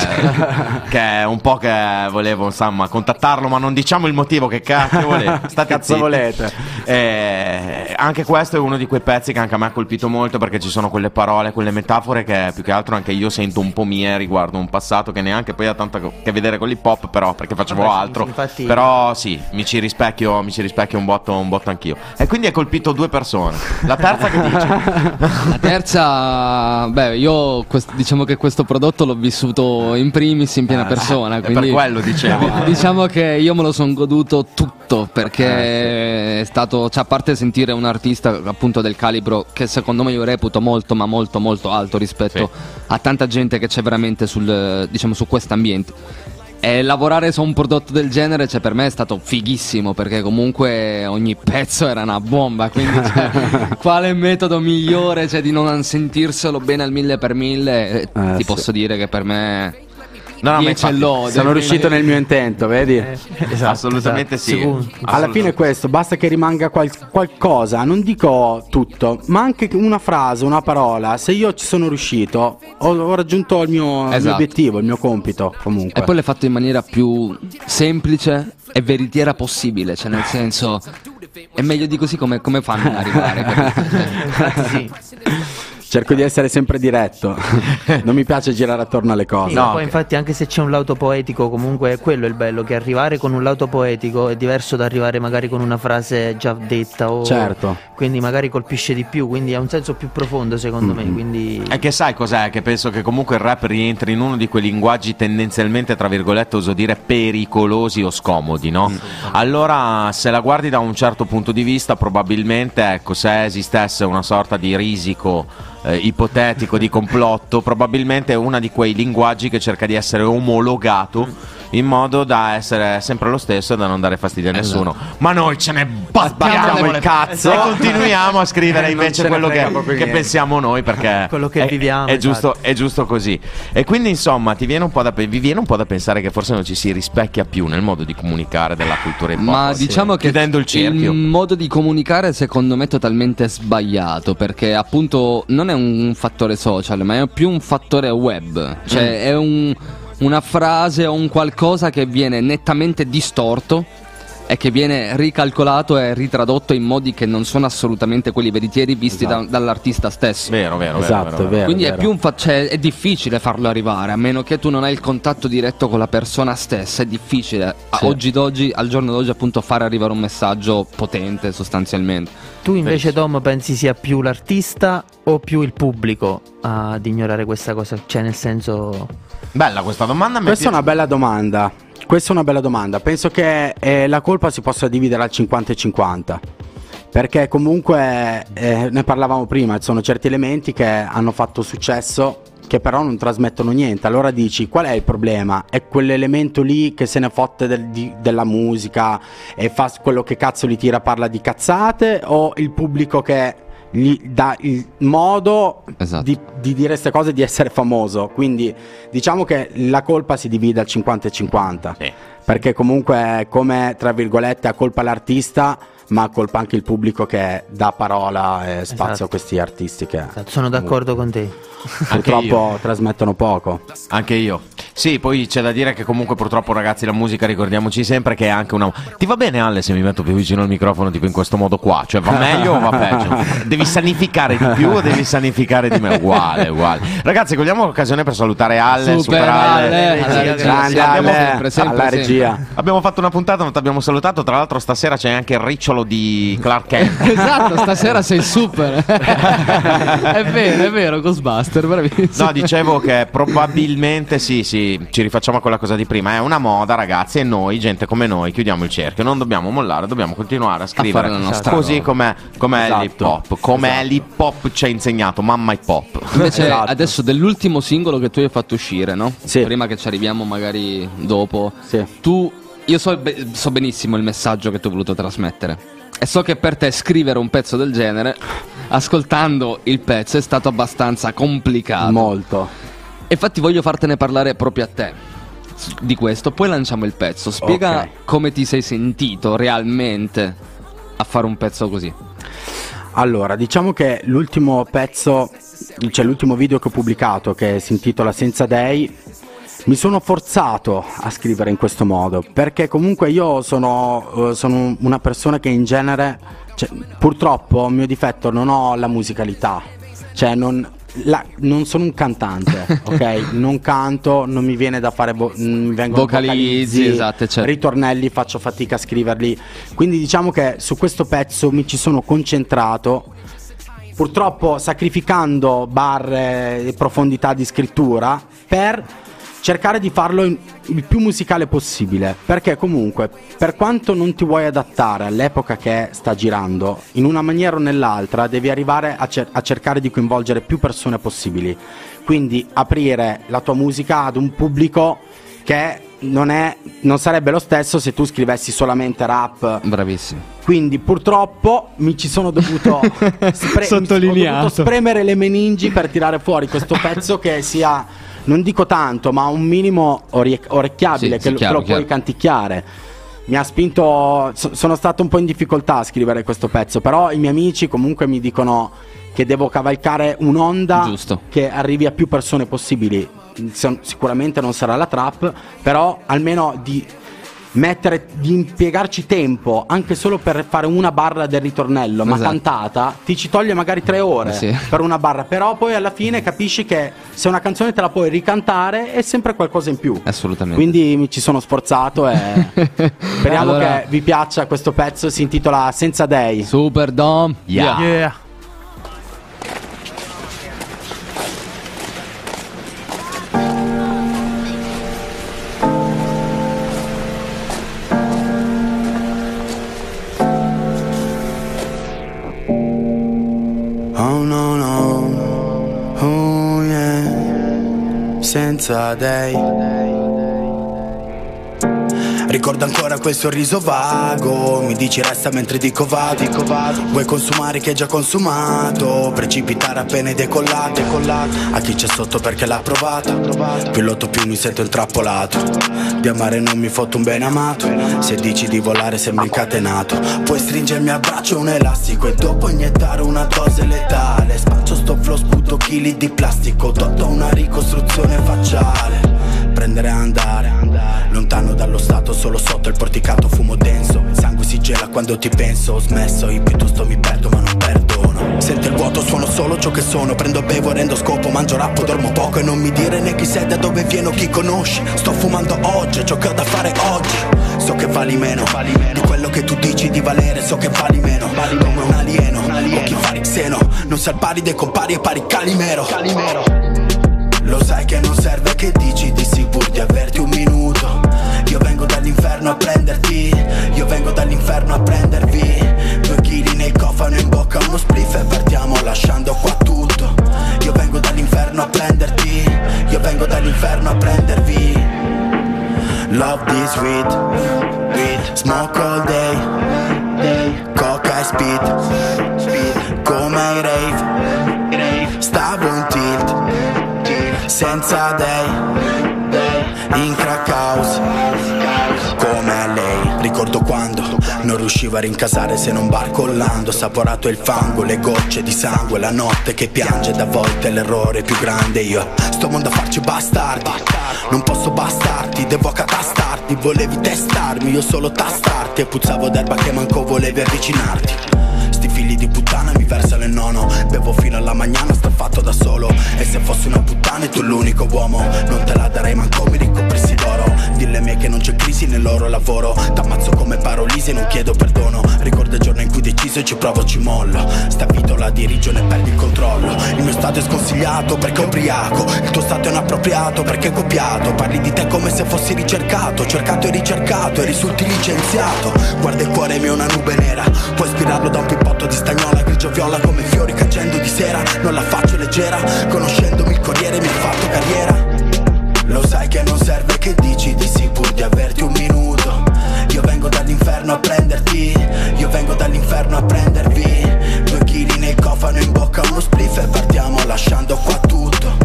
che è un po' che volevo, insomma, contattarlo. Ma non diciamo il motivo. Che cazzo volete? State Cazzo zitti. volete? Eh, anche questo è uno di quei pezzi che anche a me ha colpito molto. Perché ci sono quelle parole, quelle metafore che più che altro anche io sento un po' mie riguardo un passato che neanche poi ha tanto a che vedere con l'hip hop. Però, perché facevo Vabbè, sì, altro. sì, infatti- Però sì, mi ci rispecchio, mi ci rispecchio un botto, un botto anch'io. E quindi hai colpito due persone. La terza che dici? La terza, beh, io quest- diciamo che questo prodotto l'ho vissuto in primis in piena persona. è Quindi per quello dicevo. Diciamo che io me lo sono goduto tutto perché è stato, cioè, a parte sentire un artista appunto del calibro che secondo me io reputo molto, ma molto, molto alto rispetto a tanta gente che c'è veramente sul, diciamo, su questo ambiente. E lavorare su un prodotto del genere, cioè, per me è stato fighissimo perché comunque ogni pezzo era una bomba. Quindi, cioè, quale metodo migliore cioè, di non sentirselo bene al mille per mille? Eh, Eh, ti sì. posso dire che per me. No, no, ma 10 infatti, lode. Sono riuscito nel mio intento, vedi? Esatto, Assolutamente esatto. sì. Sicuro. Alla fine è questo, basta che rimanga qual- qualcosa, non dico tutto, ma anche una frase, una parola. Se io ci sono riuscito, ho, ho raggiunto il mio, il mio Esatto. obiettivo, il mio compito comunque. E poi l'hai fatto in maniera più semplice e veritiera possibile, cioè nel senso è meglio di così come, come fanno ad arrivare. sì. Cerco di essere sempre diretto, non mi piace girare attorno alle cose. Sì, No, poi infatti anche se c'è un lauto poetico comunque quello è il bello che arrivare con un lauto poetico è diverso da arrivare magari con una frase già detta o Certo. quindi magari colpisce di più quindi ha un senso più profondo secondo me quindi È che sai cos'è? Che penso che comunque il rap rientri in uno di quei linguaggi tendenzialmente, tra virgolette, oso dire pericolosi o scomodi, no? Allora, se la guardi da un certo punto di vista, probabilmente, ecco, se esistesse una sorta di risico eh, ipotetico di complotto, probabilmente è uno di quei linguaggi che cerca di essere omologato in modo da essere sempre lo stesso e da non dare fastidio a nessuno. Ma noi ce ne battiamo il cazzo. e continuiamo a scrivere Eh, invece quello che, che pensiamo noi perché Quello che è, viviamo, è esatto. giusto, è giusto così. E quindi insomma ti viene un po' da, vi viene un po' da pensare che forse non ci si rispecchia più nel modo di comunicare della cultura hip hop. Ma Sì. diciamo che chiudendo il cerchio. modo di comunicare secondo me è totalmente sbagliato perché appunto non è un fattore social ma è più un fattore web, cioè è un- una frase o un qualcosa che viene nettamente distorto e che viene ricalcolato e ritradotto in modi che non sono assolutamente quelli veritieri visti da- dall'artista stesso. Vero, vero, Esatto, vero, è vero. vero. Quindi è vero. più un fa- cioè, è difficile farlo arrivare, a meno che tu non hai il contatto diretto con la persona stessa, è difficile Sì. oggi d'oggi, al giorno d'oggi appunto fare arrivare un messaggio potente sostanzialmente. Tu invece Dom pensi sia più l'artista o più il pubblico ad ignorare questa cosa cioè nel senso Bella questa domanda. Questa è una bella domanda. Questa è una bella domanda. Penso che eh, la colpa si possa dividere al 50 e 50. Perché comunque eh, ne parlavamo prima, ci sono certi elementi che hanno fatto successo che però non trasmettono niente. Allora dici qual è il problema? È quell'elemento lì che se ne fotte del- di- della musica e fa quello che cazzo li tira parla di cazzate o il pubblico che gli dà il modo Esatto. di, di dire queste cose di essere famoso. Quindi diciamo che la colpa si divide al 50 e 50. Sì. Perché comunque come, tra virgolette, ha colpa l'artista, ma colpa anche il pubblico che dà parola e spazio Esatto. a questi artisti che sono d'accordo con te Anche purtroppo io. trasmettono poco. Anche io. Sì, poi c'è da dire che comunque purtroppo ragazzi la musica ricordiamoci sempre che è anche una... Ti va bene Ale se mi metto più vicino al microfono tipo in questo modo qua? Cioè va meglio o va peggio? Devi sanificare di più o devi sanificare di meno? Uguale, uguale. Ragazzi, cogliamo l'occasione per salutare Ale, Super Super Ale. Ale, alla Regia, abbiamo sempre, sempre, alla sempre. regia. Abbiamo fatto una puntata, non ti abbiamo salutato. Tra l'altro, stasera c'è anche il ricciolo di Clark Kent. Esatto, stasera sei super. è vero, è vero, Ghostbuster, bravissimo. No, dicevo che probabilmente sì, sì, ci rifacciamo a quella cosa di prima. È una moda, ragazzi, e noi, gente come noi, chiudiamo il cerchio. Non dobbiamo mollare, dobbiamo continuare a scrivere la nostra così com'è, com'è Esatto. l'hip hop. Com'è l'hip hop ci ha insegnato, mamma hip hop. Invece Esatto. adesso dell'ultimo singolo che tu hai fatto uscire, no? Sì. Prima che ci arriviamo magari dopo. Sì. Tu, io so, so benissimo il messaggio che tu hai voluto trasmettere. E so che per te scrivere un pezzo del genere, ascoltando il pezzo, è stato abbastanza complicato. Molto. Infatti voglio fartene parlare proprio a te di questo, poi lanciamo il pezzo. Spiega Ok. come ti sei sentito realmente a fare un pezzo così. Allora, diciamo che l'ultimo pezzo, cioè l'ultimo video che ho pubblicato, che si intitola Senza Dei, mi sono forzato a scrivere in questo modo, perché comunque io sono, eh, sono una persona che in genere, cioè, purtroppo, mio difetto, non ho la musicalità, cioè non, la- non sono un cantante, ok? Non canto, non mi viene da fare, vo- non mi vengono Vocalizzi, esatto, certo. ritornelli, faccio fatica a scriverli. Quindi diciamo che su questo pezzo mi ci sono concentrato. Purtroppo sacrificando barre e profondità di scrittura per cercare di farlo in- il più musicale possibile. Perché comunque, per quanto non ti vuoi adattare all'epoca che sta girando, in una maniera o nell'altra devi arrivare a, cer- a cercare di coinvolgere più persone possibili. Quindi aprire la tua musica ad un pubblico che non, è, non sarebbe lo stesso se tu scrivessi solamente rap. Bravissimo. Quindi purtroppo mi ci sono dovuto, spre- ho dovuto spremere le meningi per tirare fuori questo pezzo che sia, non dico tanto, ma un minimo orecchiabile, Sì, che, sì, lo- chiaro, lo puoi chiaro. canticchiare. Mi ha spinto, so- sono stato un po' in difficoltà a scrivere questo pezzo, però i miei amici comunque mi dicono che devo cavalcare un'onda Giusto. che arrivi a più persone possibili. Sicuramente non sarà la trap, però almeno di mettere di impiegarci tempo anche solo per fare una barra del ritornello, ma Esatto. cantata, ti ci toglie magari tre ore Eh sì. per una barra, però poi alla fine capisci che se una canzone te la puoi ricantare è sempre qualcosa in più. Assolutamente. Quindi mi ci sono sforzato e speriamo Allora- che vi piaccia questo pezzo, si intitola Senza Dei. Super Dom. Yeah. Yeah. Yeah, senza dei. Ricordo ancora quel sorriso vago. Mi dici resta mentre dico vado, dico vado. Vuoi consumare che hai già consumato? Precipitare appena decollato, decollato. A chi c'è sotto perché l'ha provato Più lotto più mi sento intrappolato. Di amare non mi fotto un bene amato. Se dici di volare sembra incatenato. Puoi stringermi a braccio un elastico E dopo iniettare una dose letale. Spaccio sto flow, sputo chili di plastico. Dotto una ricostruzione facciale. Prendere e andare Lontano dallo stato, solo sotto il porticato fumo denso. Il sangue si gela quando ti penso Ho smesso, io piuttosto mi perdo ma non perdono. Sento il vuoto, suono solo ciò che sono. Prendo, bevo, rendo scopo, mangio, rappo, dormo poco E non mi dire né chi sei, da dove vieno, chi conosci. Sto fumando oggi, ciò che ho da fare oggi. So che vali meno, di quello che tu dici di valere So che vali meno, come un alieno, Occhi fari xeno, non sei al pari dei compari e pari calimero lo sai che non serve che dici di sicuro di averti un minuto Io vengo dall'inferno a prenderti Io vengo dall'inferno a prendervi Due chili nel cofano in bocca uno spliff e partiamo lasciando qua tutto Io vengo dall'inferno a prenderti Io vengo dall'inferno a prendervi Love this weed. Smoke all day. Coca e speed. Come ai rave. Stavo in tilt. Senza dei. In crack house, come lei. Ricordo quando non riuscivo a rincasare se non barcollando. Saporato il fango, le gocce di sangue, la notte che piange. Da volte l'errore più grande io. Sto mondo a farci bastardi. Non posso bastarti, devo accatastarti Volevi testarmi, io solo tastarti E puzzavo d'erba che manco volevi avvicinarti nono Bevo fino alla magnana, sto fatto da solo. E se fossi una puttana e tu l'unico uomo. Non te la darei manco mi ricoprissi d'oro. Dille mie che non c'è crisi nel loro lavoro. T'ammazzo come parolisi e non chiedo perdono. Ricordo il giorno in cui deciso e ci provo ci mollo. Sta vita la dirigo e ne perdi il controllo. Il mio stato è sconsigliato perché è ubriaco. Il tuo stato è inappropriato perché è copiato. Parli di te come se fossi ricercato. Cercato e ricercato e risulti licenziato. Guarda il cuore mio una nube nera. Puoi ispirarlo da un pippotto di stagnola Grigio viola come fiori cacendo di sera Non la faccio leggera Conoscendomi il corriere mi ha fatto carriera. Lo sai che non serve che dici di sì pur di averti un minuto. Io vengo dall'inferno a prenderti Io vengo dall'inferno a prendervi. Due chili nel cofano in bocca uno spliff e partiamo lasciando qua tutto.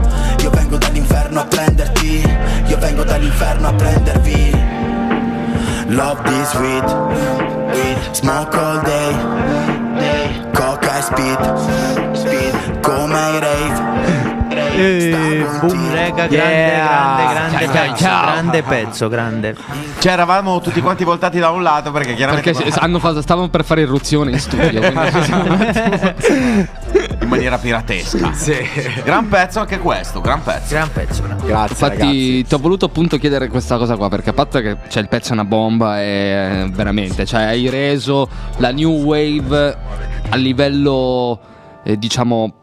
Io vengo dall'inferno a prenderti Io vengo dall'inferno a prendervi. Love this weed Smoke all day speed Speed Come i rave Eh, boom, rega, grande, Yeah. grande, grande, Ciao, pezzo, ciao. grande pezzo, grande. Cioè, eravamo tutti quanti voltati da un lato perché chiaramente Perché si- hanno fatto- stavano per fare irruzione in studio. quindi ci siamo maniera piratesca. Gran pezzo anche questo, gran pezzo. Gran pezzo. gran- Grazie Infatti, ti ho voluto appunto chiedere questa cosa qua. Perché a parte che c'è il pezzo è una bomba, e eh, veramente, cioè, hai reso la new wave a livello, eh, diciamo,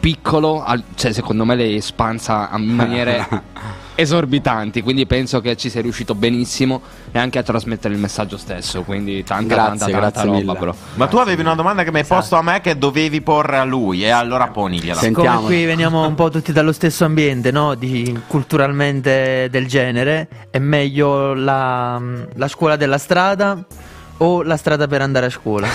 piccolo. al- cioè, secondo me l'hai espansa in maniere esorbitanti. Quindi penso che ci sei riuscito benissimo e anche a trasmettere il messaggio stesso. Quindi tanta, Grazie, tanta, tanta roba, bro. Ma tu avevi una domanda che mi hai posto a me che dovevi porre a lui e allora ponigliela. Sentiamo. qui veniamo un po' tutti dallo stesso ambiente, no? Di, culturalmente del genere, è meglio la, la scuola della strada o la strada per andare a scuola?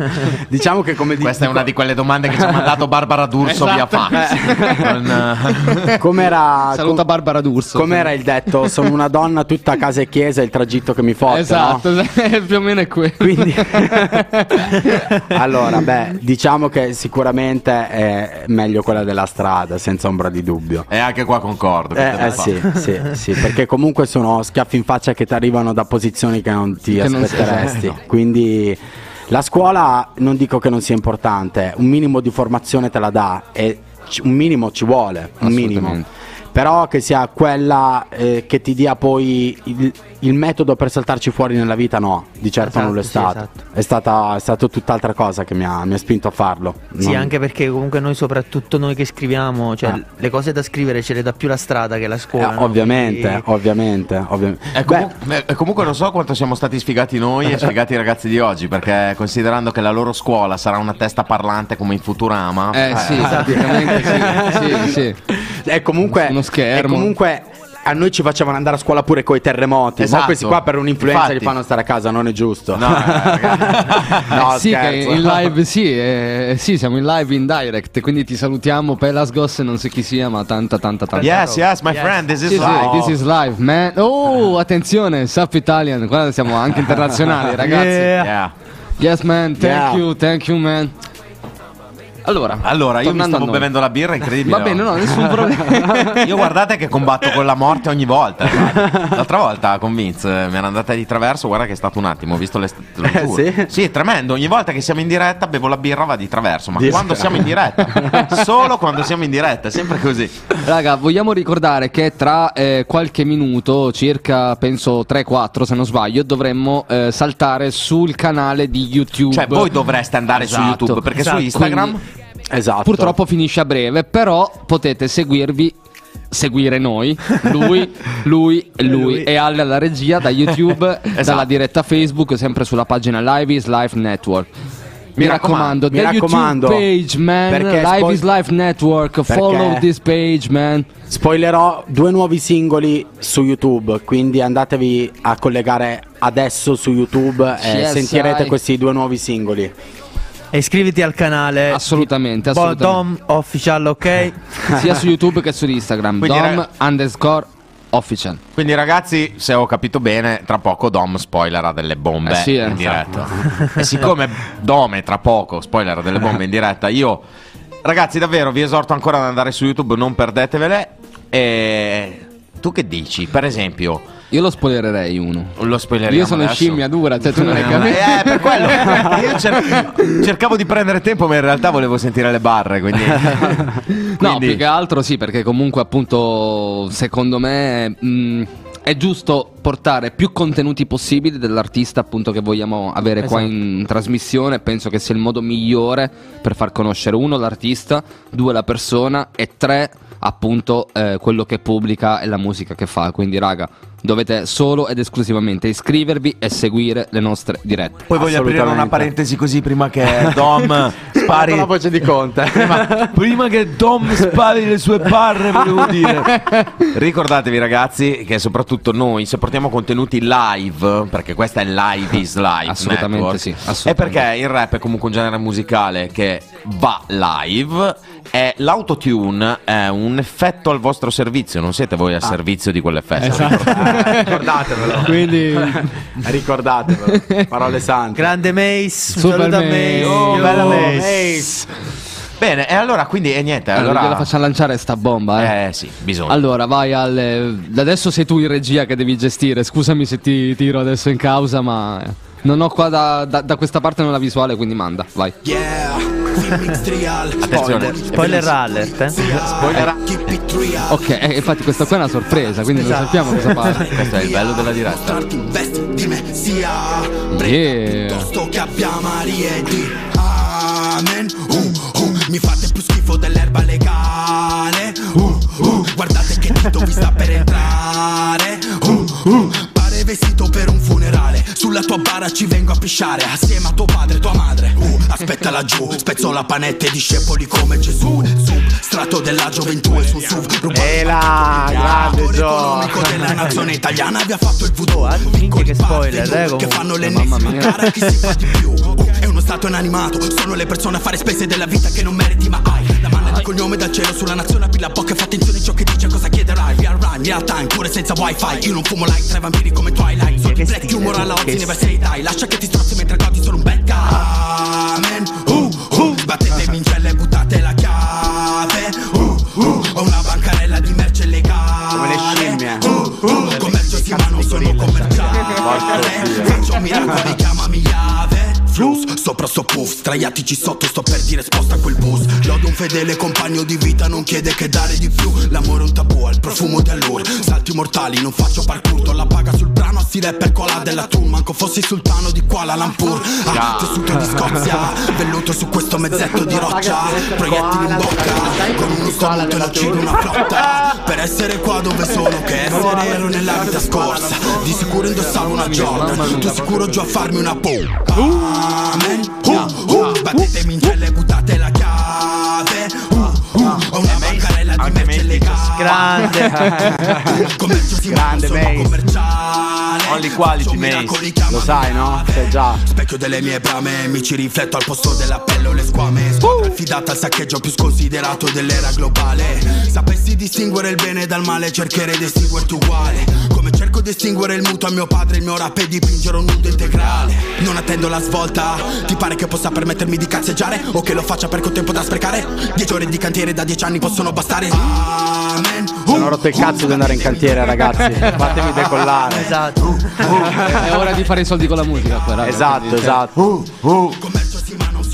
diciamo che come di- Questa è una di quelle domande che ci ha mandato Barbara D'Urso via fax. Con, eh, Com'era, Saluta Barbara D'Urso. Com'era il detto? Sono una donna tutta casa e chiesa, il tragitto che mi fotte, Esatto, no? più o meno è quello. Quindi, allora, beh, diciamo che sicuramente è meglio quella della strada, senza ombra di dubbio. E anche qua concordo. Eh, eh, sì, sì, sì, perché comunque sono schiaffi in faccia che ti arrivano da posizioni che non ti Che non esatto. Quindi la scuola non dico che non sia importante, un minimo di formazione te la dà e un minimo ci vuole, un minimo. Però che sia quella eh, che ti dia poi il, il metodo per saltarci fuori nella vita, no, di certo Esatto, non lo è sì, stato. esatto. È, stata, è stato tutt'altra cosa che mi ha, mi ha spinto a farlo. Sì, Non- anche perché comunque noi, soprattutto noi che scriviamo, cioè Ah. le cose da scrivere ce le dà più la strada che la Eh, scuola. no? ovviamente, Quindi- ovviamente, ovviamente. E comu- eh, comunque non so quanto siamo stati sfigati noi e sfigati i ragazzi di oggi, perché considerando che la loro scuola sarà una testa parlante come in Futurama, Eh sì, praticamente sì, sì, sì. È comunque, Uno schermo. è comunque a noi ci facevano andare a scuola pure coi terremoti. Esatto. Ma questi qua per un'influenza Infatti. li fanno stare a casa, non è giusto. No, eh, ragazzi. No, sì, che in live sì, eh, sì, siamo in live in direct, quindi ti salutiamo Pelasgos, non so chi sia, ma tanta tanta tanta. Yes, yes, my Yes. friend, this is sì, live. this is live, man. Oh, attenzione, Sup Italian, qua siamo anche internazionali, ragazzi. Yeah. Yeah. Yes, man, thank Yeah. you, thank you, man. Allora, Allora, io mi stavo bevendo la birra, incredibile. Va bene, no, nessun problema. Io guardate che combatto con la morte ogni volta. guarda. L'altra volta con Vince eh, mi era andata di traverso, guarda che è stato un attimo, ho visto le Eh, giuro. sì? è tremendo. Ogni volta che siamo in diretta bevo la birra va di traverso. Ma Di- quando siamo in diretta? Solo quando siamo in diretta, è sempre così. Raga, vogliamo ricordare che tra eh, qualche minuto, circa penso 3-4 se non sbaglio, dovremmo eh, saltare sul canale di YouTube. Cioè, voi dovreste andare su Esatto. YouTube perché Esatto. su Instagram. Quindi- Esatto. Purtroppo finisce a breve, però potete seguirvi. Seguire noi, lui, lui e lui, Lui. e Ale alla regia da YouTube, Esatto. dalla diretta Facebook, sempre sulla pagina Live is Life Network. Mi, Mi raccomando, mi raccomando, page, man. Live spoi- is Life Network. Follow this page, man. Spoilerò due nuovi singoli su YouTube, quindi andatevi a collegare adesso su YouTube e Yes, sentirete questi due nuovi singoli. E iscriviti al canale. Assolutamente, assolutamente. Dom Official, ok? sia su YouTube che su Instagram. Quindi, Dom raga- underscore official. Quindi, ragazzi, se ho capito bene, tra poco Dom spoilerà delle bombe Eh sì, in diretta. e siccome Dome tra poco spoilerà delle bombe in diretta, io, ragazzi, davvero vi esorto ancora ad andare su YouTube, non perdetevele. E tu che dici? Per esempio, Io lo spoilerei uno. lo spoileriamo Io sono adesso. scimmia dura, cioè tu non hai capito. Eh, per quello. Io cer- cercavo di prendere tempo, ma in realtà volevo sentire le barre, quindi... No, Quindi- più che altro sì, perché comunque appunto secondo me mh, è giusto portare più contenuti possibili dell'artista appunto che vogliamo avere qua in trasmissione. Penso che sia il modo migliore per far conoscere uno l'artista, due la persona e tre appunto eh, quello che pubblica e la musica che fa. Quindi raga, dovete solo ed esclusivamente iscrivervi e seguire le nostre dirette. Poi voglio aprire una parentesi così prima che Dom spari... La voce di Conte. Prima, prima che Dom spari le sue barre, volevo dire. Ricordatevi, ragazzi, che soprattutto noi, se portiamo contenuti live, perché questa è Live is Live, Assolutamente Network, sì, è assolutamente. perché il rap è comunque un genere musicale che va live. E l'autotune è un effetto al vostro servizio, non siete voi a servizio di quell'effetto. Eh, ricordatevelo. Quindi Ricordatevelo. Parole sante. Grande Mace, un Super saluto a Mace. Mace. Oh, bella Mace. Bene, e allora quindi e niente, allora allora gliela facciamo lanciare sta bomba, eh. Eh sì, bisogna. Allora, vai al. eh, Adesso sei tu in regia che devi gestire. Scusami se ti tiro adesso in causa, ma. Non ho qua da, da- da questa parte non la visuale, quindi manda, vai. Yeah. Attenzione. Spoiler alert, eh. Spoiler. Real. Ok, eh, infatti questa qua è una sorpresa, quindi non sappiamo cosa fare. Questo è il bello della diretta. Yeah. Uh, uh, Uh, uh. Uh, uh, vestito per un funerale. Sulla tua bara ci vengo a pisciare. Assieme a tuo padre e tua madre. Uh, aspetta laggiù. Spezzo la panetta e discepoli come Gesù. Sub, strato della gioventù e su SUV. E là, grande Gio. della nazione italiana vi ha fatto il voodoo Oh, minchia che spoiler, eh, Che fanno Mamma l'ennesima mia. gara a chi si fa di più Oh, È uno stato inanimato Sono le persone a fare spese della vita che non meriti ma hai La manna di cognome dal cielo sulla nazione Pilla bocca e fa attenzione a ciò che dice cosa chiederai Real rhyme, real time, pure senza wifi Io non fumo light, tre vampiri come Twilight Sono che di black humor alla Ozzy Never say die Lascia che ti strozzi mentre godi sono un bad guy Amen uh, uh, Battetemi in cella e buttate la chiave. Uh, uh, Ho una bancarella di merce legale. Come le scimmie. uh, uh, Commercio sì ma non sono commerciale. Faccio miracoli, chiamami Yahweh Flus, sopra sto puff, straiatici sotto, sto per dire sposta quel bus. Lodo un fedele compagno di vita, non chiede che dare di più. L'amore è un tabù, al profumo di allure Salti mortali, non faccio parkour, do la paga sul brano A stile per cola della tour, manco fossi sultano di Kuala Lumpur. Ah, Tessuto di Scozia, velluto su questo mezzetto di roccia. Proiettili in bocca, con uno starnuto e uccido una flotta. Per essere qua dove sono, che essere ero nella vita scorsa. Di sicuro indossavo una Jordan, tu sicuro giù a farmi una po' Amen, uh, uh, battetemi in cella e buttate la chiave. Ho una bancarella di merce legale Grande. Commercio si Grande Mace. commerciale Only quality, miracoli, chiamami Lo sai, no? Sai già. Specchio delle mie brame Mi ci rifletto al posto della pelle o le squame. Squadra affidata al saccheggio più sconsiderato dell'era globale. Sapessi distinguere il bene dal male Cercherei di estinguerti uguale. Come cerco di estinguere il muto a mio padre Il mio rap è dipingere un nudo integrale. Non attendo la svolta. Ti pare che possa permettermi di cazzeggiare? O che lo faccia perché ho tempo da sprecare? Dieci ore di cantiere da dieci anni possono bastare. Amen Sono rotto il cazzo di andare in cantiere, ragazzi. Fatemi decollare. Esatto. È ora di fare i soldi con la musica, raga. Esatto, cioè, esatto.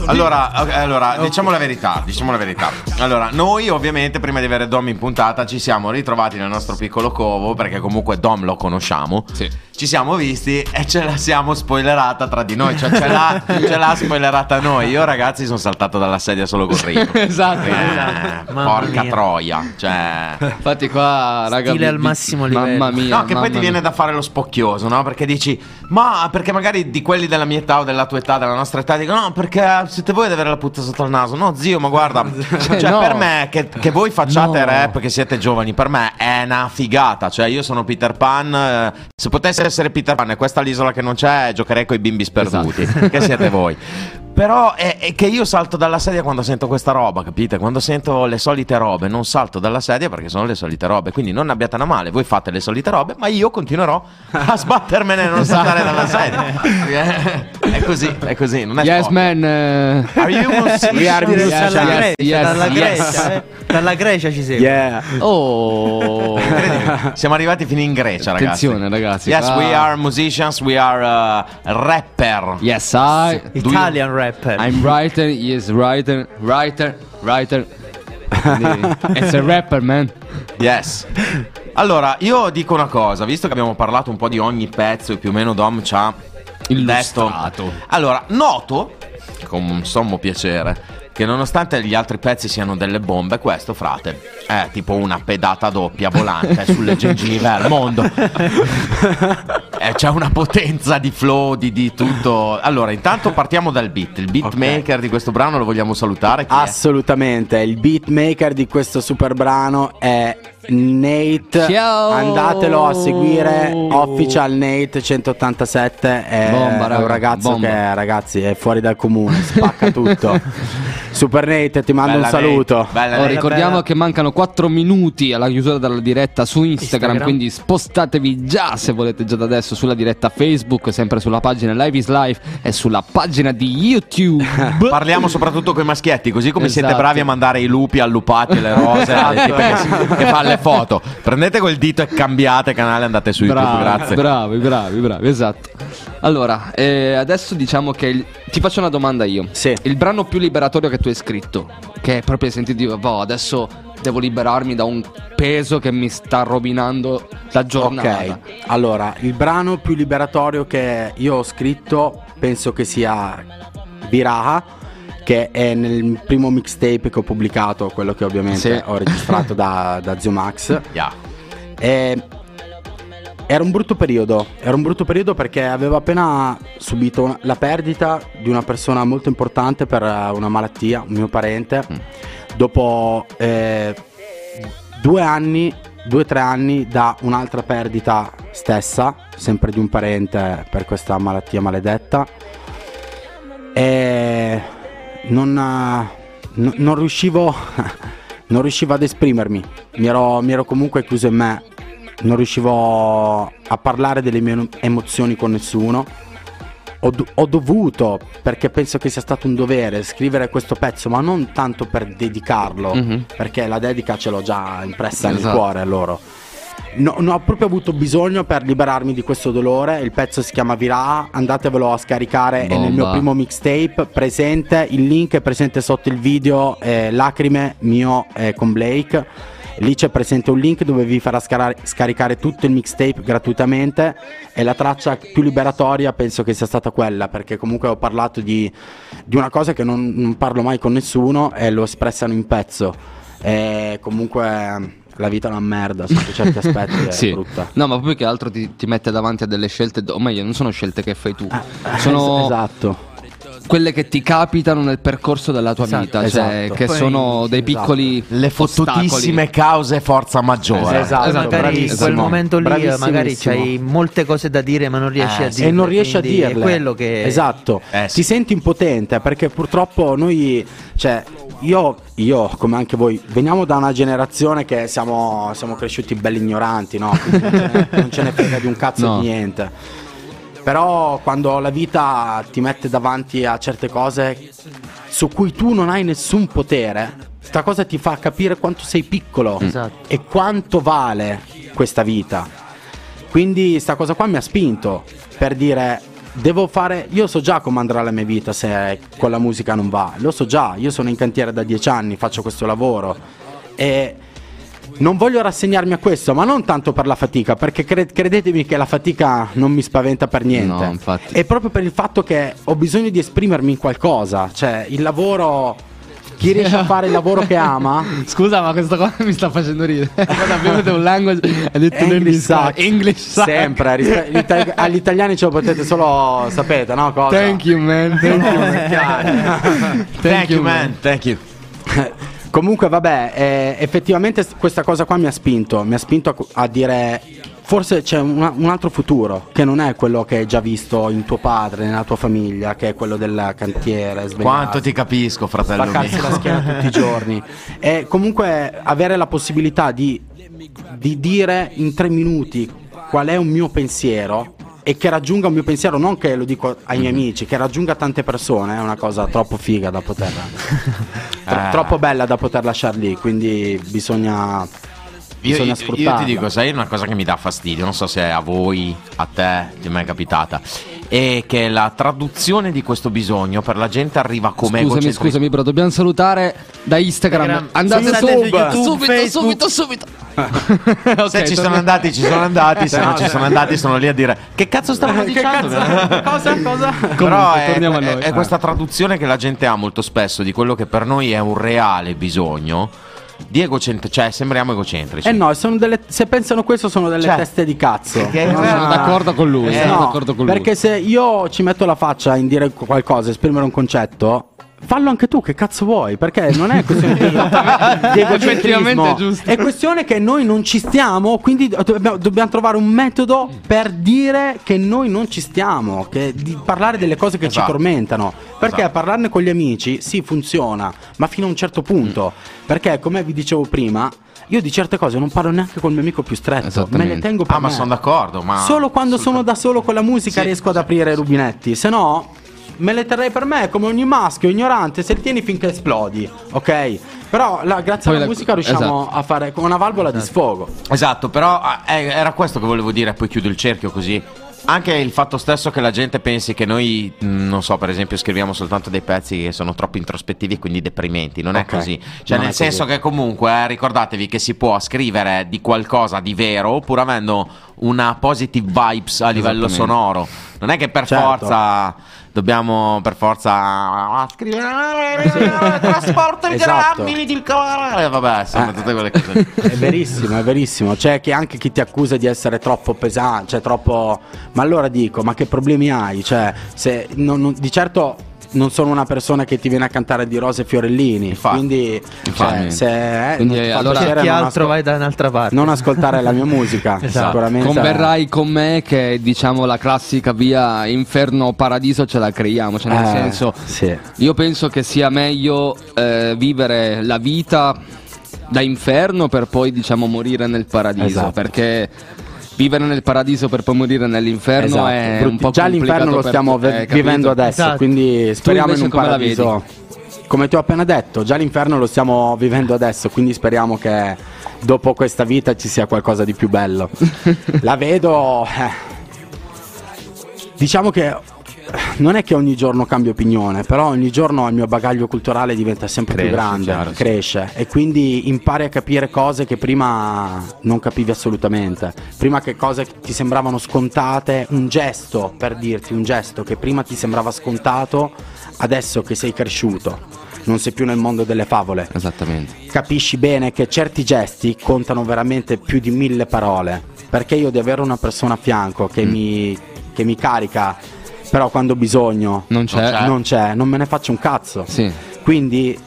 Allora, allora diciamo la verità, diciamo la verità. Allora, noi ovviamente prima di avere Dom in puntata ci siamo ritrovati nel nostro piccolo covo, perché comunque Dom lo conosciamo. Sì. Ci siamo visti e ce la siamo spoilerata tra di noi, cioè ce l'ha, ce l'ha spoilerata noi. Io ragazzi sono saltato dalla sedia solo col rito. Esatto. Eh, Mamma porca mia. troia, cioè Infatti qua, raga, Stile vi- al massimo livello. Mamma mia. No, che poi ti viene mia. da fare lo spocchioso, no? Perché dici, ma perché magari di quelli della mia età o della tua età, della nostra età, dicono, no, perché siete voi ad avere la puzza sotto il naso. No, zio, ma guarda, cioè, no. per me, che, che voi facciate No. rap, che siete giovani, per me è una figata. Cioè, io sono Peter Pan. eh, se potessi essere Peter Pan e questa è l'isola che non c'è, giocherei con i bimbi sperduti. Esatto. che siete voi. Però è, è che io salto dalla sedia quando sento questa roba, capite? Quando sento le solite robe, non salto dalla sedia perché sono le solite robe. Quindi non abbiate una male, voi fate le solite robe, ma io continuerò a sbattermene e non saltare dalla sedia. È così, è così, non è Yes, sport. man. eh, Are you? We are musicians. dalla yes, Grecia, yes, dalla yes. Grecia, eh. Dalla Grecia ci segue. Yeah. Oh. Siamo arrivati fino in Grecia, ragazzi. Attenzione, ragazzi. Yes, Ah. we are musicians, we are uh, rapper. Yes, I. Italian rapper. I'm writer. Yes, writer. Writer. Writer. It's a rapper, man. Yes. Allora, io dico una cosa, visto che abbiamo parlato un po' di ogni pezzo e più o meno Dom ci ha Illustrato. detto. Allora, noto, con un sommo piacere, che nonostante gli altri pezzi siano delle bombe, questo, frate, è tipo una pedata doppia volante sulle gengive al mondo. Eh, c'è una potenza di flow, di, di tutto. Allora, intanto partiamo dal beat. Il beatmaker di questo brano lo vogliamo salutare. Chi è? Assolutamente, il beatmaker di questo super brano è Nate. Ciao! Andatelo a seguire Official Nate 187. È, Bomba, raga, un ragazzo bomba. che ragazzi è fuori dal comune, spacca tutto. Super Nate, ti mando Bella un saluto. Nate, bella Oh, ricordiamo bella. che mancano 4 minuti alla chiusura della diretta su Instagram, Instagram. quindi spostatevi già se volete già da adesso sulla diretta Facebook, sempre sulla pagina Live is Live e sulla pagina di YouTube. Parliamo soprattutto con i maschietti, così come siete Esatto. bravi a mandare i lupi, allupati, le rose, alle tipe che, che fanno le foto. Prendete quel dito e cambiate canale, andate su YouTube, bravi, grazie. bravi, bravi, bravi, esatto. Allora, eh, adesso diciamo che il- ti faccio una domanda io. Sì. Il brano più liberatorio che tu hai scritto, che proprio hai sentito dire, "Boh, adesso devo liberarmi da un peso che mi sta rovinando la giornata. Ok, allora il brano più liberatorio che io ho scritto penso che sia Viraha, che è nel primo mixtape che ho pubblicato, quello che ovviamente Sì. ho registrato da, da Zio Max. Yeah. E era un brutto periodo, era un brutto periodo perché avevo appena subito una- la perdita di una persona molto importante per eh, una malattia, un mio parente. Dopo eh, due anni, due o tre anni da un'altra perdita stessa, sempre di un parente per questa malattia maledetta. E non, eh, no- non riuscivo, non riuscivo ad esprimermi, mi ero, mi ero comunque chiuso in me, non riuscivo a parlare delle mie emozioni con nessuno. Ho, ho dovuto, perché penso che sia stato un dovere, scrivere questo pezzo, ma non tanto per dedicarlo, Mhm. perché la dedica ce l'ho già impressa nel Esatto. cuore a loro. No, no, ho proprio avuto bisogno per liberarmi di questo dolore. Il pezzo si chiama Virà, andatevelo a scaricare. È nel mio Bomba. primo mixtape. Presente, il link è presente sotto il video. eh, Lacrime mio eh, con Blake. Lì c'è presente un link dove vi farà scara- scaricare tutto il mixtape gratuitamente. E la traccia più liberatoria penso che sia stata quella, perché comunque ho parlato di, di una cosa che non, non parlo mai con nessuno e lo espressano in pezzo. E comunque la vita è una merda sotto certi aspetti, è Sì. brutta. No, ma poi che altro ti, ti mette davanti a delle scelte, o meglio, non sono scelte che fai tu, Eh, sono esatto. Quelle che ti capitano nel percorso della tua Esatto, vita, cioè esatto. che Poi- sono dei esatto. piccoli Le fottutissime ostacoli. cause forza maggiore. Esatto. Poi magari in quel momento lì magari c'hai molte cose da dire ma non riesci Eh, a sì. dire e non riesci a dirle. È quello che Esatto. Eh, sì. Ti senti impotente perché purtroppo noi, cioè, io, io, come anche voi, veniamo da una generazione che siamo, siamo cresciuti belli ignoranti, no? Quindi non, ce ne, non ce ne frega di un cazzo No. di niente. Però quando la vita ti mette davanti a certe cose su cui tu non hai nessun potere, sta cosa ti fa capire quanto sei piccolo Esatto. e quanto vale questa vita. Quindi sta cosa qua mi ha spinto per dire devo fare io so già come andrà la mia vita se con la musica non va. Lo so già, io sono in cantiere da dieci anni, faccio questo lavoro e non voglio rassegnarmi a questo, ma non tanto per la fatica, perché cre- credetemi che la fatica non mi spaventa per niente. No, infatti. È proprio per il fatto che ho bisogno di esprimermi in qualcosa, cioè il lavoro chi riesce a fare il lavoro che ama Scusa, ma questa cosa mi sta facendo ridere. Guarda, abbiamo un language, hai detto English English sucks. English sucks. Sempre, agli italiani ce lo potete solo sapete, no? Cosa? Thank you, man. Thank you. Thank Thank you, man. Thank you. Comunque, vabbè, eh, effettivamente questa cosa qua mi ha spinto, mi ha spinto a, a dire forse c'è una- un altro futuro che non è quello che hai già visto in tuo padre, nella tua famiglia, che è quello del cantiere. svegliarsi, Quanto ti capisco, fratello spaccarsi mio. la schiena tutti i giorni. E comunque avere la possibilità di, di dire in tre minuti qual è un mio pensiero e che raggiunga un mio pensiero, non che lo dico ai miei amici, che raggiunga tante persone, è una cosa troppo figa da poter, tro- Eh. troppo bella da poter lasciare lì, quindi bisogna, Io, bisogna io- io sfruttarla. ti dico, sai una cosa che mi dà fastidio, non so se a voi, a te, ti è mai capitata, è che la traduzione di questo bisogno per la gente arriva come Scusami, egocentri- scusami, bro, dobbiamo salutare da Instagram. Instagram. Andate su, YouTube, subito, Facebook. subito, subito. Se Ok, ci sono torna- andati, ci sono andati, se non ci sono andati, sono lì a dire che cazzo stavano dicendo? cosa, cosa? Però è, torniamo a è- noi. è questa traduzione che la gente ha molto spesso di quello che per noi è un reale bisogno di egocentrici, cioè sembriamo egocentrici. Eh no, sono delle- se pensano questo sono delle Cioè, teste di cazzo. Non Sono d'accordo con lui, Eh, sono no, d'accordo con lui. Perché se io ci metto la faccia in dire qualcosa, esprimere un concetto, fallo anche tu, che cazzo vuoi? Perché non è questione di, di egocentrismo. È giusto. È questione che noi non ci stiamo, quindi do- dobbiamo, dobbiamo trovare un metodo per dire che noi non ci stiamo, che- di parlare delle cose che Esatto. ci tormentano. Perché Esatto. parlarne con gli amici sì funziona, ma fino a un certo punto. Perché come vi dicevo prima, io di certe cose non parlo neanche col mio amico più stretto, me le tengo per Ah, ma me. sono d'accordo, ma Solo quando sono da solo con la musica Sì, riesco ad aprire i rubinetti, se no me le terrei per me come ogni maschio ignorante, se li tieni finché esplodi, ok? Però la- grazie Poi alla la- musica riusciamo esatto. a fare come una valvola di sfogo. Esatto, però eh, era questo che volevo dire, poi chiudo il cerchio così. Anche il fatto stesso che la gente pensi che noi, mh, non so, per esempio, scriviamo soltanto dei pezzi che sono troppo introspettivi e quindi deprimente. Non è Ok, così. Cioè, non nel è così. senso che comunque, eh, ricordatevi che si può scrivere di qualcosa di vero oppure avendo una positive vibes a livello sonoro. Non è che per Certo. forza dobbiamo per forza scrivere trasporto Esatto. il cavallo. Vabbè, sono tutte quelle cose. È verissimo, è verissimo. C'è che anche chi ti accusa di essere troppo pesante, cioè troppo. Ma allora dico, ma che problemi hai? Cioè, se non- non- di certo non sono una persona che ti viene a cantare di rose e fiorellini. Infatti. quindi, Infatti. cioè, se eh, Quindi, allora- piacere, Chi altro ascol- vai da un'altra parte? non ascoltare la mia musica. Esatto. Sicuramente. Converrai con me che diciamo la classica via inferno-paradiso ce la creiamo, cioè nel Eh, senso sì. io penso che sia meglio eh, vivere la vita da inferno per poi diciamo morire nel paradiso, Esatto. perché vivere nel paradiso per poi morire nell'inferno Esatto. è Brutti- un po' Già l'inferno lo per stiamo eh, capito? vivendo adesso, Esatto. quindi speriamo in un paradiso. Come ti ho appena detto, già l'inferno lo stiamo vivendo adesso, quindi speriamo che dopo questa vita ci sia qualcosa di più bello. la vedo. eh, Diciamo che non è che ogni giorno cambio opinione, però ogni giorno il mio bagaglio culturale diventa sempre Cresce, più grande, chiaro, sì. cresce e quindi impari a capire cose che prima non capivi assolutamente. Prima che cose che ti sembravano scontate, un gesto per dirti, un gesto che prima ti sembrava scontato, adesso che sei cresciuto, non sei più nel mondo delle favole Esattamente. capisci bene che certi gesti contano veramente più di mille parole. Perché io di avere una persona a fianco che, mi, che mi carica, però quando ho bisogno Non c'è. non c'è, non me ne faccio un cazzo. Sì. Quindi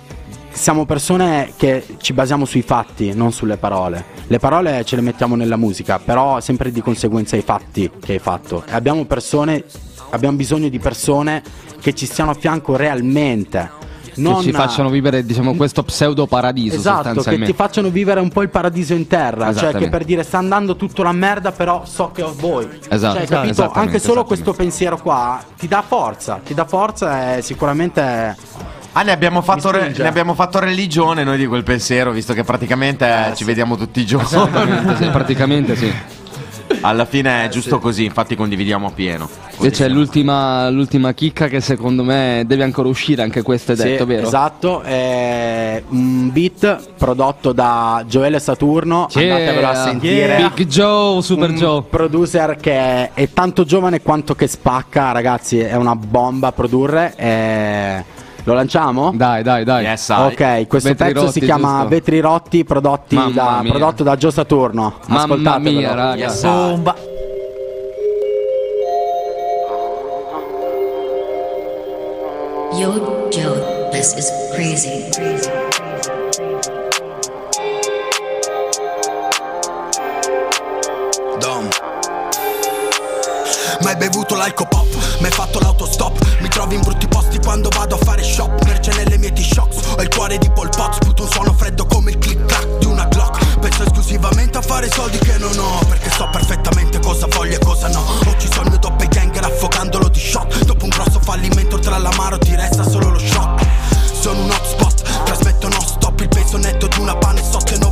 siamo persone che ci basiamo sui fatti, non sulle parole. Le parole ce le mettiamo nella musica, però sempre di conseguenza ai fatti che hai fatto. E abbiamo persone, abbiamo bisogno di persone che ci stiano a fianco realmente. Non che ci facciano vivere diciamo questo pseudo paradiso Esatto, che ti facciano vivere un po' il paradiso in terra, cioè che per dire sta andando tutto la merda, però so che ho voi. Esatto, Cioè, capito? esattamente, Anche solo esattamente. questo pensiero qua ti dà forza, ti dà forza e sicuramente Ah, ne abbiamo, fatto re- ne abbiamo fatto religione noi di quel pensiero, visto che praticamente eh, ci vediamo tutti i giorni. Esattamente, sì, praticamente sì. Alla fine è giusto così, infatti condividiamo a pieno. E c'è l'ultima, l'ultima chicca che secondo me deve ancora uscire, anche questo è Sì, detto, vero? Esatto, è un beat prodotto da Gioele Saturno, Yeah, andatevelo a sentire. Big Joe, Super un Joe. producer che è tanto giovane quanto che spacca, ragazzi, è una bomba a produrre. e- Lo lanciamo? Dai, dai, dai. Yes. Ok, questo Vetri pezzo rotti, si chiama giusto? Vetri Rotti prodotti da, prodotto da Gio Saturno. Mamma Ascoltatevelo. mia, raga. Yes. Bomba. Yo, Joe, this is crazy. Dom. mai bevuto l'alco pop, mai fatto l'autostop. Mi trovi in brutti posti quando vado a fare shop. Merce nelle mie t-shocks, ho il cuore di Pol Pot. Sputo un suono freddo come il click-clack di una Glock. Penso esclusivamente a fare soldi che non ho Perché so perfettamente cosa voglio e cosa no. Ho ci sogno dopo i gang affogandolo di shot Dopo un grosso fallimento tra l'amaro ti resta solo lo shock. Sono un hotspot, trasmetto non stop Il peso netto di una pane sotto e non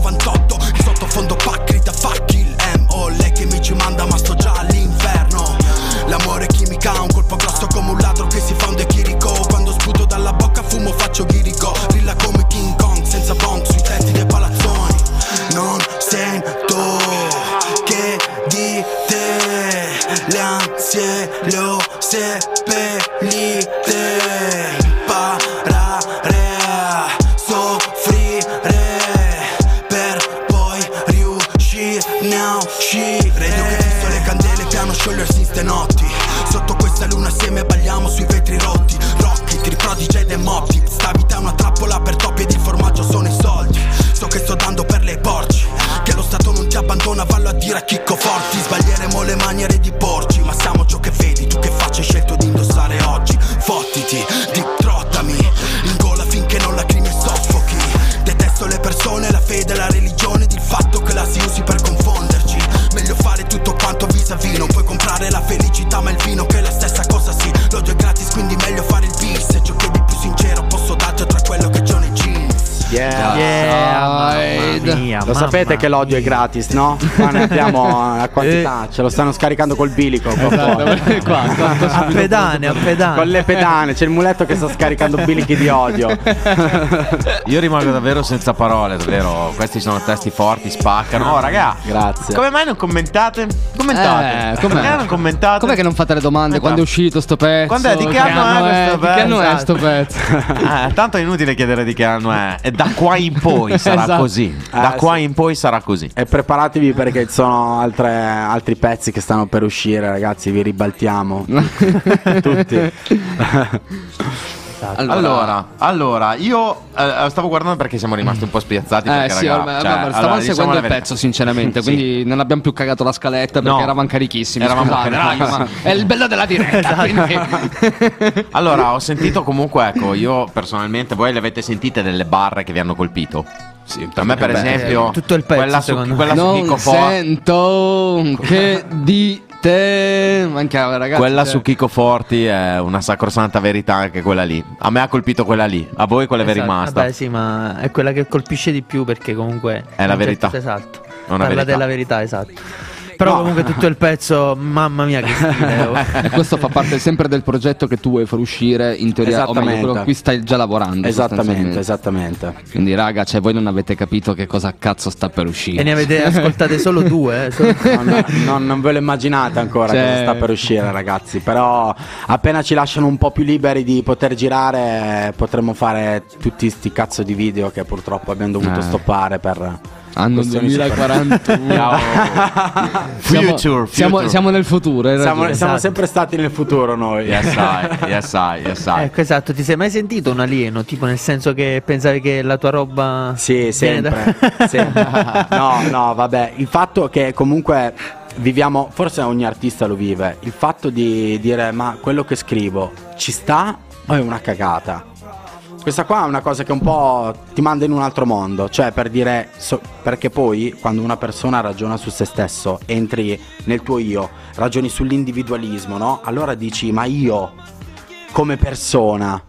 sapete che l'odio è gratis, no? Qua ne abbiamo la quantità, ce lo stanno scaricando col bilico. qua A pedane, a pedane. Con le pedane, c'è il muletto che sta scaricando bilichi di odio. Io rimango davvero senza parole, davvero. Questi sono testi forti, spaccano. Oh, raga, Grazie. come mai non commentate? Commentate. Eh, com'è? Perché non commentate? Com'è che non fate le domande? Eh, Quando è uscito sto pezzo? Quando è? Di che anno è questo Di che anno è pezzo? sto pezzo? Eh, tanto è inutile chiedere di che anno è. E da qua in poi sarà Esatto. così. Da Eh, qua sì. in poi sarà così. E preparatevi perché ci sono altre- altri pezzi che stanno per uscire, ragazzi. Vi ribaltiamo tutti. Allora, allora, io eh, stavo guardando perché siamo rimasti un po' spiazzati. Eh perché, sì, raga, ormai, cioè, vabbè, stavamo allora, diciamo seguendo la il pezzo sinceramente, Sì. quindi non abbiamo più cagato la scaletta perché No. eravamo carichissimi. Eravamo scusate, carichissimi. raga, ma è il bello della diretta. quindi- Allora, ho sentito comunque, ecco, io personalmente, voi le avete sentite delle barre che vi hanno colpito? Sì, per me, per Beh, esempio, tutto il pezzo, quella su, quella su non Forti. sento che di te. Manca, ragazzi. Quella cioè- su Chico Forti è una sacrosanta verità anche quella lì. A me ha colpito quella lì, a voi quella vi è Esatto. rimasta. Vabbè, sì, ma è quella che colpisce di più perché comunque È la verità. gesto esatto. È una Parla verità. della verità, esatto. Però No. comunque tutto il pezzo, mamma mia che stile. E questo fa parte sempre del progetto che tu vuoi far uscire in teoria, o meglio, quello a cui stai già lavorando. esattamente, esattamente. Quindi, raga, cioè, voi non avete capito che cosa cazzo sta per uscire. E ne avete ascoltate solo due. eh, solo- Non, non- non ve lo immaginate ancora Cioè- cosa sta per uscire, ragazzi. Però appena ci lasciano un po' più liberi di poter girare, potremo fare tutti sti cazzo di video che purtroppo abbiamo dovuto Eh. stoppare per. Anno questioni 2041. siamo, Future, siamo, future. siamo nel futuro. Siamo, ragione. siamo Esatto. sempre stati nel futuro noi. Yes, I, yes, I, yes, I. Ecco, esatto, ti sei mai sentito un alieno? Tipo nel senso che pensavi che la tua roba... Sì, viene da- sempre. sempre. No, no, vabbè. Il fatto che comunque viviamo, forse ogni artista lo vive, il fatto di dire ma quello che scrivo ci sta o è una cagata? Questa qua è una cosa che un po' ti manda in un altro mondo, cioè per dire, so- perché poi quando una persona ragiona su se stesso, entri nel tuo io, ragioni sull'individualismo, no? Allora dici, ma io come persona,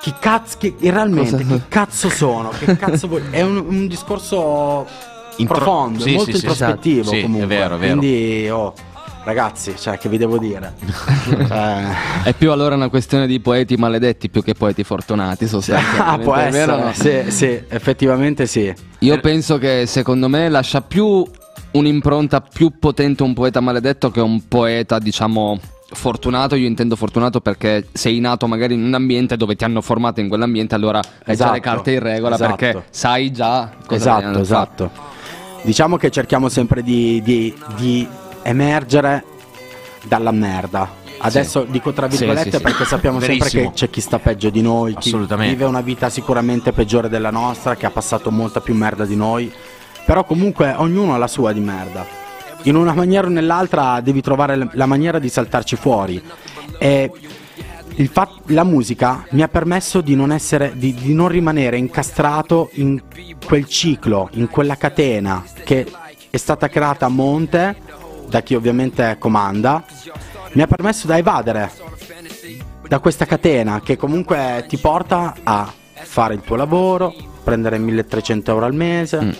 chi cazzo, che, realmente, Cosa- chi cazzo sono? Che cazzo vuoi? È un, un discorso Intro- profondo, sì, molto sì, sì. introspettivo Sì, è comunque. vero, è vero. Quindi, oh, ragazzi, cioè, che vi devo dire? Cioè, È più allora una questione di poeti maledetti più che poeti fortunati, sostanzialmente. ah, può vero essere, no? sì, sì, effettivamente sì. Io penso che secondo me lascia più un'impronta più potente un poeta maledetto che un poeta, diciamo, fortunato. Io intendo fortunato perché sei nato magari in un ambiente dove ti hanno formato in quell'ambiente, allora hai già le Esatto, carte in regola esatto. perché sai già cosa Esatto, esatto. Diciamo che cerchiamo sempre di, di- di emergere dalla merda. Adesso dico tra Sì, virgolette sì, sì. perché sappiamo sempre Verissimo. che c'è chi sta peggio di noi, chi vive una vita sicuramente peggiore della nostra, che ha passato molta più merda di noi. Però comunque ognuno ha la sua di merda. In una maniera o nell'altra devi trovare la maniera di saltarci fuori. E il fat- la musica mi ha permesso di non, essere, di, di non rimanere incastrato in quel ciclo, in quella catena che è stata creata a monte da chi ovviamente comanda. Mi ha permesso da evadere da questa catena che comunque ti porta a fare il tuo lavoro, prendere 1300 euro al mese,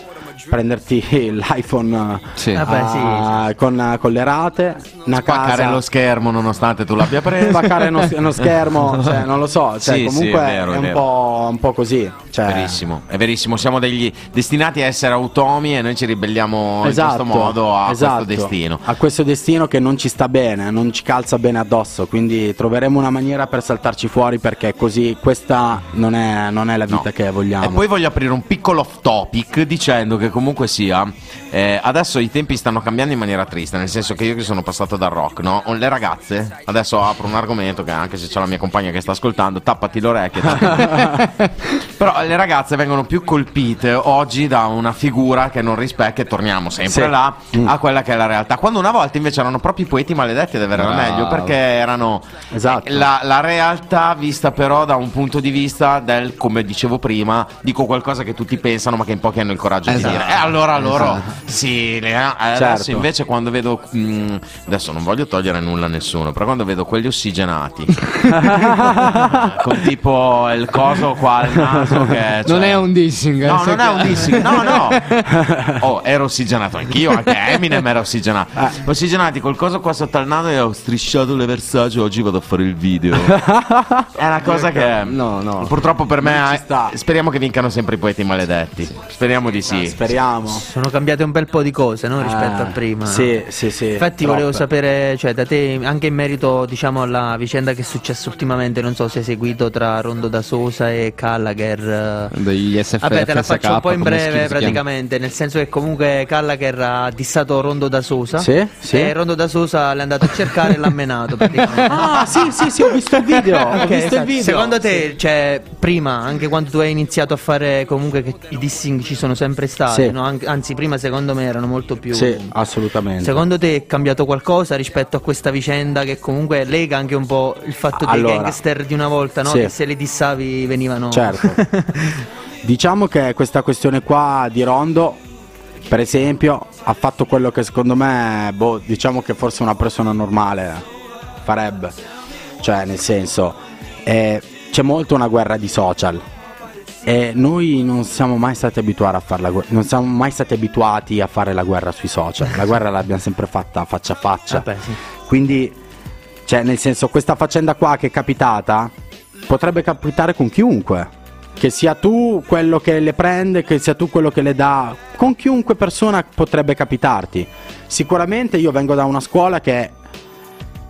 prenderti l'iPhone Sì. ah, Vabbè, sì. con, con le rate, una Spaccare casa, lo schermo nonostante tu l'abbia preso. spaccare uno, uno schermo, cioè, non lo so, cioè, Sì, sì, comunque è vero, è un, po', un po' così. Cioè, Verissimo, è verissimo, siamo degli destinati a essere automi e noi ci ribelliamo Esatto, in questo modo a esatto, questo destino. A questo destino che non ci sta bene, non ci calza bene addosso, quindi troveremo una maniera per saltarci fuori perché così questa non è, non è la vita No. che vogliamo. E poi voglio aprire un piccolo off topic dicendo che comunque sia, eh, adesso i tempi stanno cambiando in maniera triste, nel senso che io che sono passato dal rock, no? Le ragazze, adesso apro un argomento che anche se c'è la mia compagna che sta ascoltando, tappati tappati. Però le ragazze vengono più colpite oggi da una figura che non rispecchia, e torniamo sempre Sì. là, a quella che è la realtà. Quando una volta invece erano proprio i poeti maledetti ad avere la meglio, perché erano Esatto. la, la realtà vista però da un punto di vista del, come dicevo prima, dico qualcosa che tutti pensano ma che in pochi hanno il coraggio Esatto. di dire. E allora loro sì, le- eh, adesso Certo. invece quando vedo, mh, adesso non voglio togliere nulla a nessuno, però quando vedo quelli ossigenati, con tipo il coso qua al naso che... Non cioè- è un dissing. eh, No, non è che- un dissing, no, no. Oh, ero ossigenato anch'io, anche Eminem era ossigenato. Ossigenati col coso qua sotto al naso e ho strisciato le Versace, oggi vado a fare il video. È una cosa che No, no. purtroppo per me eh, sta. speriamo che vincano sempre i poeti maledetti. Speriamo di sì. Speriamo. Sono cambiate un bel po' di cose, no? Rispetto Eh, a prima. Sì, sì, sì. Infatti troppe. volevo sapere, cioè, da te, anche in merito, diciamo, alla vicenda che è successa ultimamente, non so se hai seguito tra Rondo da Sosa e Gallagher. eh. Degli SF, Vabbè, te la faccio un po' in breve praticamente, nel senso che comunque Gallagher ha dissato Rondo da Sosa Sì, sì. e Rondo da Sosa l'è andato a cercare e l'ha menato praticamente. Ah, sì, sì, sì, ho visto il video. ho Ok, visto esatto. il video. Secondo te, cioè, prima, anche quando tu hai iniziato a fare comunque che i dissing ci sono sempre stati, Sì. no? An- anzi prima secondo me erano molto più... Sì, assolutamente. Secondo te è cambiato qualcosa rispetto a questa vicenda che comunque lega anche un po' il fatto dei Allora, gangster di una volta, no? sì. Che se li dissavi venivano... Certo. diciamo che questa questione qua di Rondo, per esempio, ha fatto quello che secondo me, boh, diciamo che forse una persona normale farebbe. Cioè, nel senso, eh, c'è molto una guerra di social. E noi non siamo mai stati abituati a fare la guerra, non siamo mai stati abituati a fare la guerra sui social. La guerra l'abbiamo sempre fatta faccia a faccia. Vabbè, sì. Quindi, cioè, nel senso, questa faccenda qua che è capitata potrebbe capitare con chiunque. Che sia tu quello che le prende, che sia tu quello che le dà, con chiunque persona potrebbe capitarti. Sicuramente io vengo da una scuola che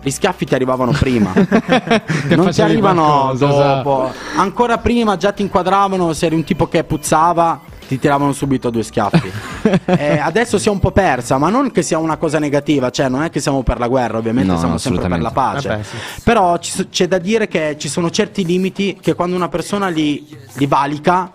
gli schiaffi ti arrivavano prima, non ti arrivano qualcosa, dopo. Ancora prima già ti inquadravano se eri un tipo che puzzava, ti tiravano subito due schiaffi. Eh, adesso si è un po' persa, ma non che sia una cosa negativa, cioè non è che siamo per la guerra, ovviamente No, siamo no, sempre per la pace. Vabbè, sì. Però c'è da dire che ci sono certi limiti che quando una persona li, li valica,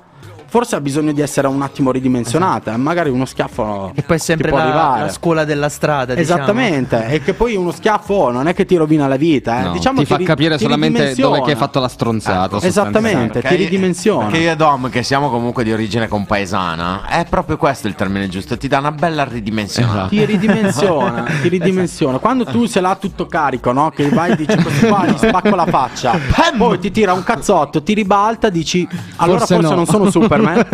forse ha bisogno di essere un attimo ridimensionata. Magari uno schiaffo E poi sempre può la, arrivare. la scuola della strada, diciamo. Esattamente, e che poi uno schiaffo non è che ti rovina la vita, eh. No, diciamo ti fa ri- capire ti solamente dove che hai fatto la stronzata. Ecco, esattamente. Perché ti ridimensiona. Perché io e Dom, che siamo comunque di origine compaesana, è proprio questo il termine giusto. Ti dà una bella ridimensionata. Ti ridimensiona, ti ridimensiona. Quando tu se l'ha tutto carico, no? Che vai e dici questo qua gli spacco la faccia, poi ti tira un cazzotto, ti ribalta, dici allora Forse forse, no." non sono Superman.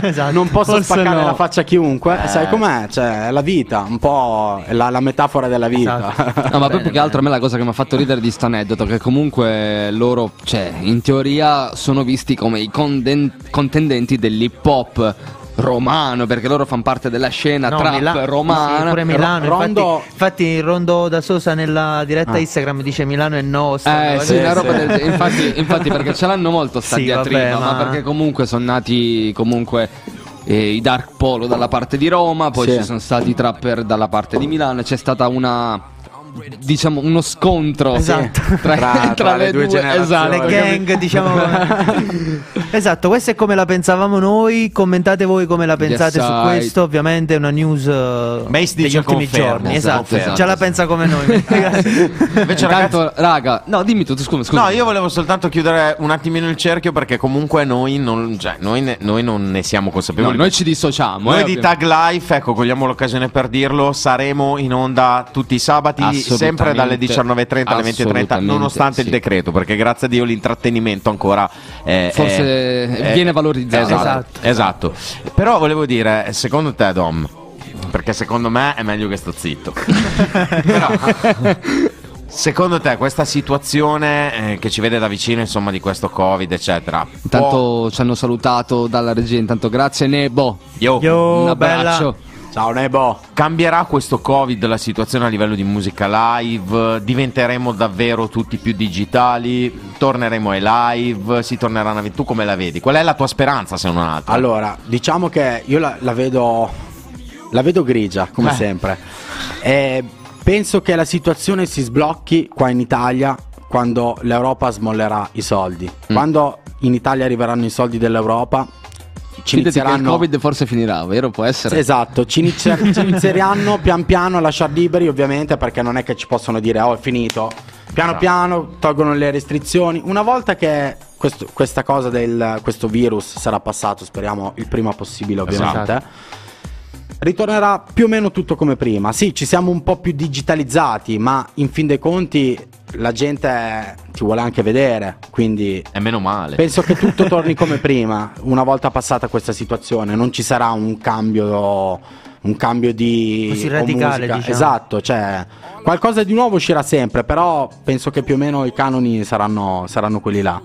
Esatto. Non posso Forse spaccare no. la faccia a chiunque. Sai com'è? Cioè, è la vita, un po' è la, la metafora della vita. Esatto. No, ma Bene, più che altro a me la cosa che mi ha fatto ridere di sto aneddoto che comunque loro, cioè, in teoria sono visti come i conden- contendenti dell'hip hop romano, perché loro fanno parte della scena No, trap Mila- romana. sì, pure Milano. Ro- Rondo- Infatti, infatti Rondo da Sosa nella diretta Ah. Instagram dice Milano è nostra. Eh no? sì, una sì. roba del. Infatti, infatti perché ce l'hanno molto sta Sì, diatriba, vabbè, ma... ma- perché comunque sono nati comunque eh, i Dark Polo dalla parte di Roma, poi Sì. ci sono stati i trapper dalla parte di Milano e c'è stata una diciamo uno scontro Esatto. tra, Tra- tra le due generazioni. esatto, le gang, diciamo. esatto, questa è come la pensavamo noi. Commentate voi come la pensate Yes, su I- questo. Ovviamente è una news eh, Mace degli ultimi confermo, giorni. esatto, Esatto, esatto, già la pensa come noi. Invece, ragazzi, raga, no, dimmi tu, scusa, scusa. No, io volevo soltanto chiudere un attimino il cerchio perché comunque noi non, cioè, noi ne, noi non ne siamo No, consapevoli. noi ci dissociamo. Noi eh, di ovviamente. Tag Life, ecco, cogliamo l'occasione per dirlo, saremo in onda tutti i sabati, Assolutamente. Sempre dalle 19.30 alle 20.30, Assolutamente, nonostante sì. il decreto, perché grazie a Dio l'intrattenimento ancora è, Forse è- eh, viene valorizzato. Esatto, esatto. Però volevo dire, secondo te, Dom, perché secondo me è meglio che sto zitto. Però, secondo te questa situazione eh, che ci vede da vicino, insomma, di questo Covid, eccetera, può- Intanto ci hanno salutato dalla regia, intanto grazie Nebo. Io- Yo, Un bella. Ciao Nebo. Cambierà questo Covid la situazione a livello di musica live? Diventeremo davvero tutti più digitali? Torneremo ai live? Si torneranno a... Tu come la vedi? Qual è la tua speranza se non altro? Allora, diciamo che io la, la vedo la vedo grigia, come Eh. sempre. E penso che la situazione si sblocchi qua in Italia quando l'Europa smollerà i soldi. Mm. Quando in Italia arriveranno i soldi dell'Europa ci che il inizieranno Covid forse finirà, vero? Può essere? Esatto, ci, inizi- ci inizieranno pian piano a lasciar liberi ovviamente perché non è che ci possono dire oh è finito. Piano Esatto. piano tolgono le restrizioni. Una volta che questo- questa cosa del questo virus sarà passato, speriamo il prima possibile ovviamente. Esatto. Ritornerà più o meno tutto come prima. Sì, ci siamo un po' più digitalizzati, ma in fin dei conti la gente ti vuole anche vedere, quindi E meno male. Penso che tutto torni come prima, una volta passata questa situazione, non ci sarà un cambio, un cambio di Così radicale, diciamo. Esatto, cioè qualcosa di nuovo uscirà sempre, però penso che più o meno i canoni saranno, saranno quelli là.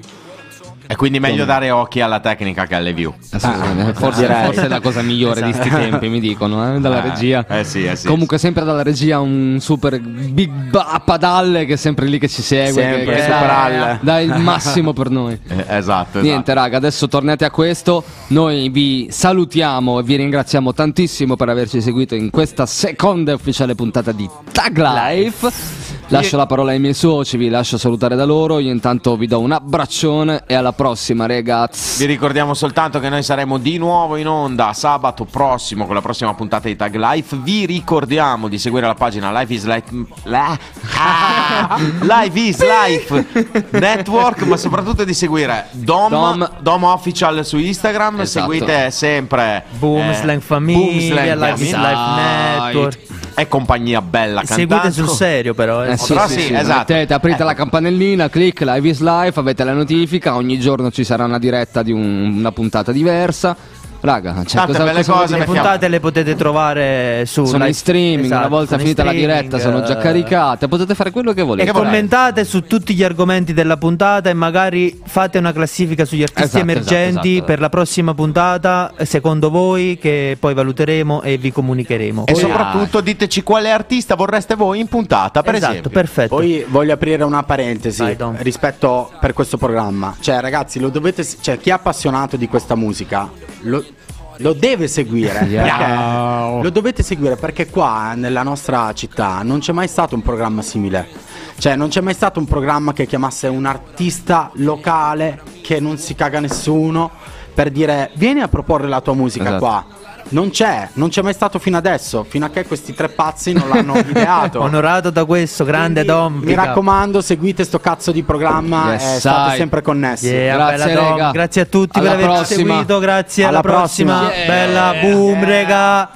E quindi meglio dare occhi alla tecnica che alle view. Assolutamente. Ah, forse, direi. forse è la cosa migliore di sti tempi, mi dicono, eh, dalla Eh, regia. eh sì, eh sì, Comunque, sempre dalla regia un super big ba- padalle che è sempre lì che ci segue. Sempre, che, che super dà, Alle. dà il massimo per noi. Eh, esatto, Niente, esatto. raga, adesso tornate a questo. Noi vi salutiamo e vi ringraziamo tantissimo per averci seguito in questa seconda e ufficiale puntata di Tag Life. Lascio la parola ai miei soci, vi lascio salutare da loro. Io intanto vi do un abbraccione e alla prossima, ragazzi. Vi ricordiamo soltanto che noi saremo di nuovo in onda sabato prossimo con la prossima puntata di Tag Life. Vi ricordiamo di seguire la pagina Life is Life, la- ah! Life is Life Network, ma soprattutto di seguire Dom, Dom. Dom Official su Instagram. Esatto. Seguite sempre Boom, eh, Slang Boom Famiglia, Slang Life. Life Network. E compagnia bella Seguite cantante. sul serio però. eh. Eh sì, Però sì, sì, sì, esatto. mettete, aprite Ecco. la campanellina, click Live is Life, avete la notifica, ogni giorno ci sarà una diretta di un- una puntata diversa. Raga, cioè, Tante cosa, belle cosa cose? Le puntate le potete trovare su Sono live- in streaming, esatto, una volta finita la diretta sono già eh, caricate, potete fare quello che volete. E commentate su tutti gli argomenti della puntata e magari fate una classifica sugli artisti Esatto, emergenti esatto, esatto. per la prossima puntata, secondo voi, che poi valuteremo e vi comunicheremo. E Poi- soprattutto diteci quale artista vorreste voi in puntata, per esatto, esempio. perfetto. Poi voglio aprire una parentesi Vai, rispetto per questo programma. Cioè, ragazzi, lo dovete. Cioè, chi è appassionato di questa musica lo, lo deve seguire. perché- lo dovete seguire perché qua nella nostra città non c'è mai stato un programma simile. Cioè, non c'è mai stato un programma che chiamasse un artista locale che non si caga nessuno per dire vieni a proporre la tua musica Esatto. qua. Non c'è, non c'è mai stato fino adesso, fino a che questi tre pazzi non l'hanno ideato. Onorato da questo grande Quindi, Dom. Mi raccomando, seguite sto cazzo di programma Yes, e state sai. sempre connessi. Yeah, Grazie, bella grazie a tutti Alla per averci prossima. seguito, grazie alla, Alla prossima. prossima. Bella Yeah. boom, rega.